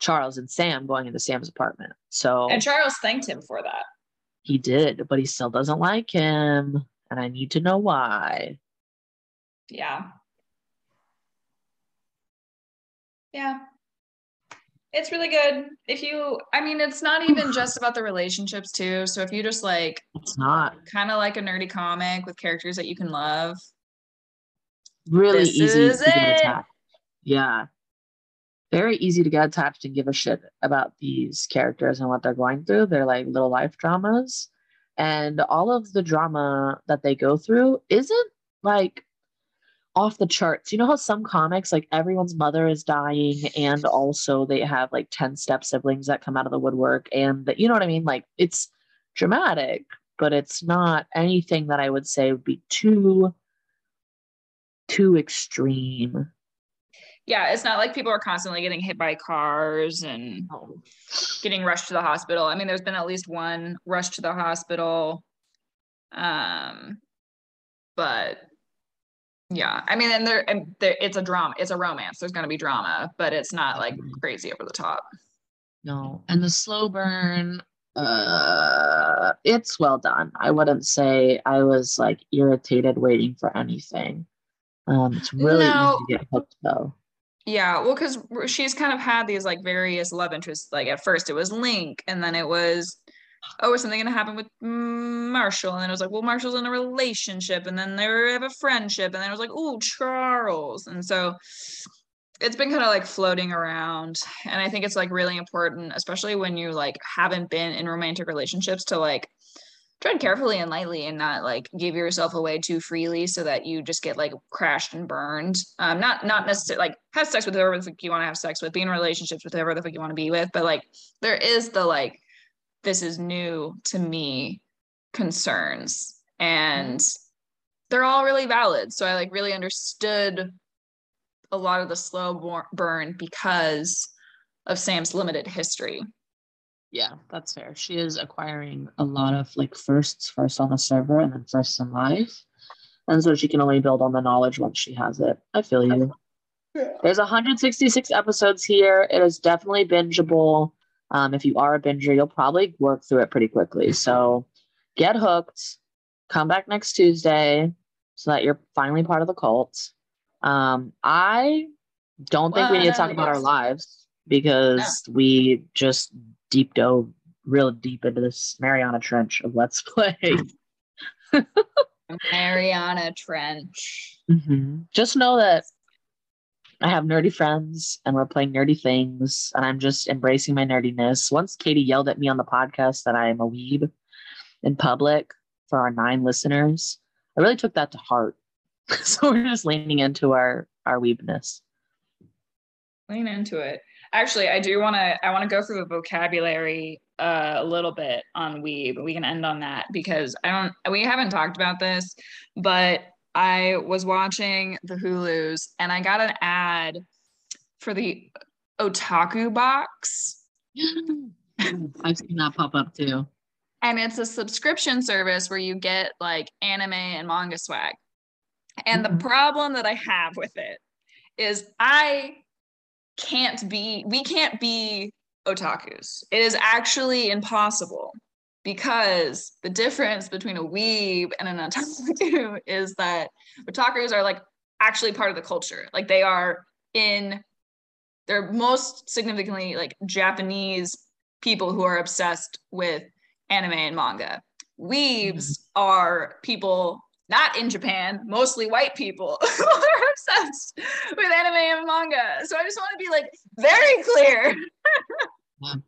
[SPEAKER 1] Charles and Sam going into Sam's apartment. So
[SPEAKER 2] And Charles thanked him for that.
[SPEAKER 1] he did, but he still doesn't like him, and I need to know why.
[SPEAKER 2] Yeah. Yeah. It's really good. If you, I mean, it's not even just about the relationships, too. So if you just like
[SPEAKER 1] It's not
[SPEAKER 2] kind of like a nerdy comic with characters that you can love,
[SPEAKER 1] really
[SPEAKER 2] This
[SPEAKER 1] easy to get attached. Yeah. Very easy to get attached and give a shit about these characters and what they're going through. They're like little life dramas. And all of the drama that they go through isn't like off the charts. You know how some comics, like everyone's mother is dying, and also they have like 10 step siblings that come out of the woodwork, and that, you know what I mean? Like it's dramatic, but it's not anything that I would say would be too too extreme.
[SPEAKER 2] Yeah, it's not like people are constantly getting hit by cars and getting rushed to the hospital. I mean, there's been at least one rush to the hospital. Um, but yeah, I mean, and there, and there, it's a drama, it's a romance. There's going to be drama, but it's not like crazy over the top.
[SPEAKER 1] No, and the slow burn, uh, it's well done. I wouldn't say I was like irritated waiting for anything. Um, it's really
[SPEAKER 2] No.
[SPEAKER 1] easy to get hooked though.
[SPEAKER 2] Yeah, well, because she's kind of had these like various love interests. Like at first it was Link, and then it was, oh, is something gonna happen with Marshall? And then it was like, well, Marshall's in a relationship, and then they have a friendship, and then it was like, oh, Charles. And so it's been kind of like floating around. And I think it's like really important, especially when you like haven't been in romantic relationships, to like tread carefully and lightly and not like give yourself away too freely so that you just get like crashed and burned. Um, not not necessarily like have sex with whoever the fuck you want to have sex with, be in relationships with whoever the fuck you want to be with, but like there is the like this is new to me concerns and they're all really valid. So I like really understood a lot of the slow burn because of Sam's limited history.
[SPEAKER 1] Yeah, that's fair. She is acquiring a lot of like firsts, first on the server and then first in life. And so she can only build on the knowledge once she has it. I feel you. There's 166 episodes here. It is definitely bingeable. Um, if you are a binger, you'll probably work through it pretty quickly. So get hooked. Come back next Tuesday so that you're finally part of the cult. Um, I don't think we need to talk about our lives because we just deep dove real deep into this Mariana Trench of Let's Play.
[SPEAKER 2] Mariana Trench.
[SPEAKER 1] Mhm. Just know that I have nerdy friends and we're playing nerdy things, and I'm just embracing my nerdiness. Once Katie yelled at me on the podcast that I am a weeb in public for our nine listeners, I really took that to heart. so we're just leaning into our our weebness.
[SPEAKER 2] Lean into it. Actually, I do want to. I want to go through the vocabulary uh, a little bit on weeb. We can end on that because I don't. We haven't talked about this, but I was watching the Hulu's and I got an ad for the Otaku box.
[SPEAKER 1] I've seen that pop up too.
[SPEAKER 2] and it's a subscription service where you get like anime and manga swag. And
[SPEAKER 1] Mhm.
[SPEAKER 2] the problem that I have with it is I can't be, we can't be otakus. It is actually impossible because the difference between a weeb and an otaku is that otakus are like actually part of the culture. Like they are in they're most significantly like Japanese people who are obsessed with anime and manga. Weebs mm-hmm. are people not in Japan, mostly white people who are obsessed with anime and manga. So I just want to be like very clear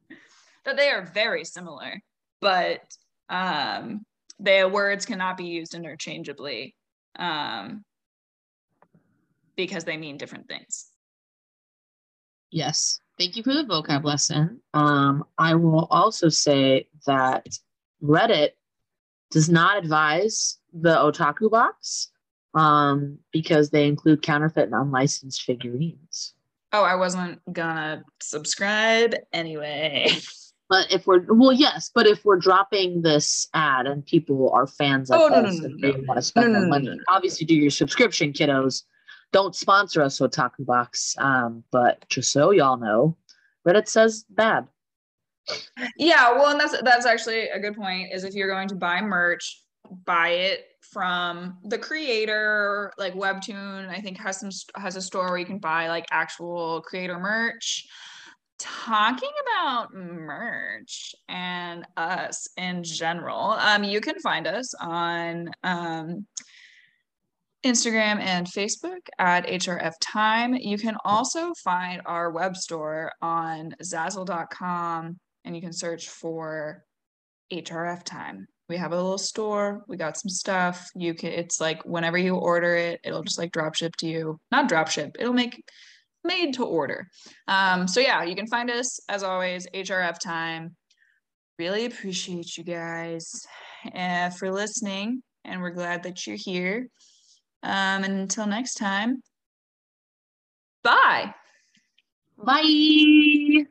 [SPEAKER 2] that they are very similar, but um, their words cannot be used interchangeably um, because they mean different things.
[SPEAKER 1] Yes. Thank you for the vocab lesson. Um, I will also say that Reddit does not advise the otaku box um, because they include counterfeit and unlicensed figurines.
[SPEAKER 2] Oh, I wasn't gonna subscribe anyway.
[SPEAKER 1] But if we're well, yes, but if we're dropping this ad and people are fans of oh, us no, no, no, and they want to spend their money, obviously do your subscription, kiddos. Don't sponsor us, Otaku Box. Um, but just so y'all know, Reddit says bad.
[SPEAKER 2] Yeah, well, and that's that's actually a good point. Is if you're going to buy merch, buy it from the creator. Like Webtoon, I think has some has a store where you can buy like actual creator merch. Talking about merch and us in general, um, you can find us on um, Instagram and Facebook at HRF Time. You can also find our web store on Zazzle.com and you can search for HRF Time. We have a little store. We got some stuff. You can it's like whenever you order it, it'll just like drop ship to you. Not drop ship. It'll make made to order. Um, so yeah, you can find us as always, HRF Time. Really appreciate you guys uh, for listening, and we're glad that you're here. Um, and until next time, bye.
[SPEAKER 1] Bye.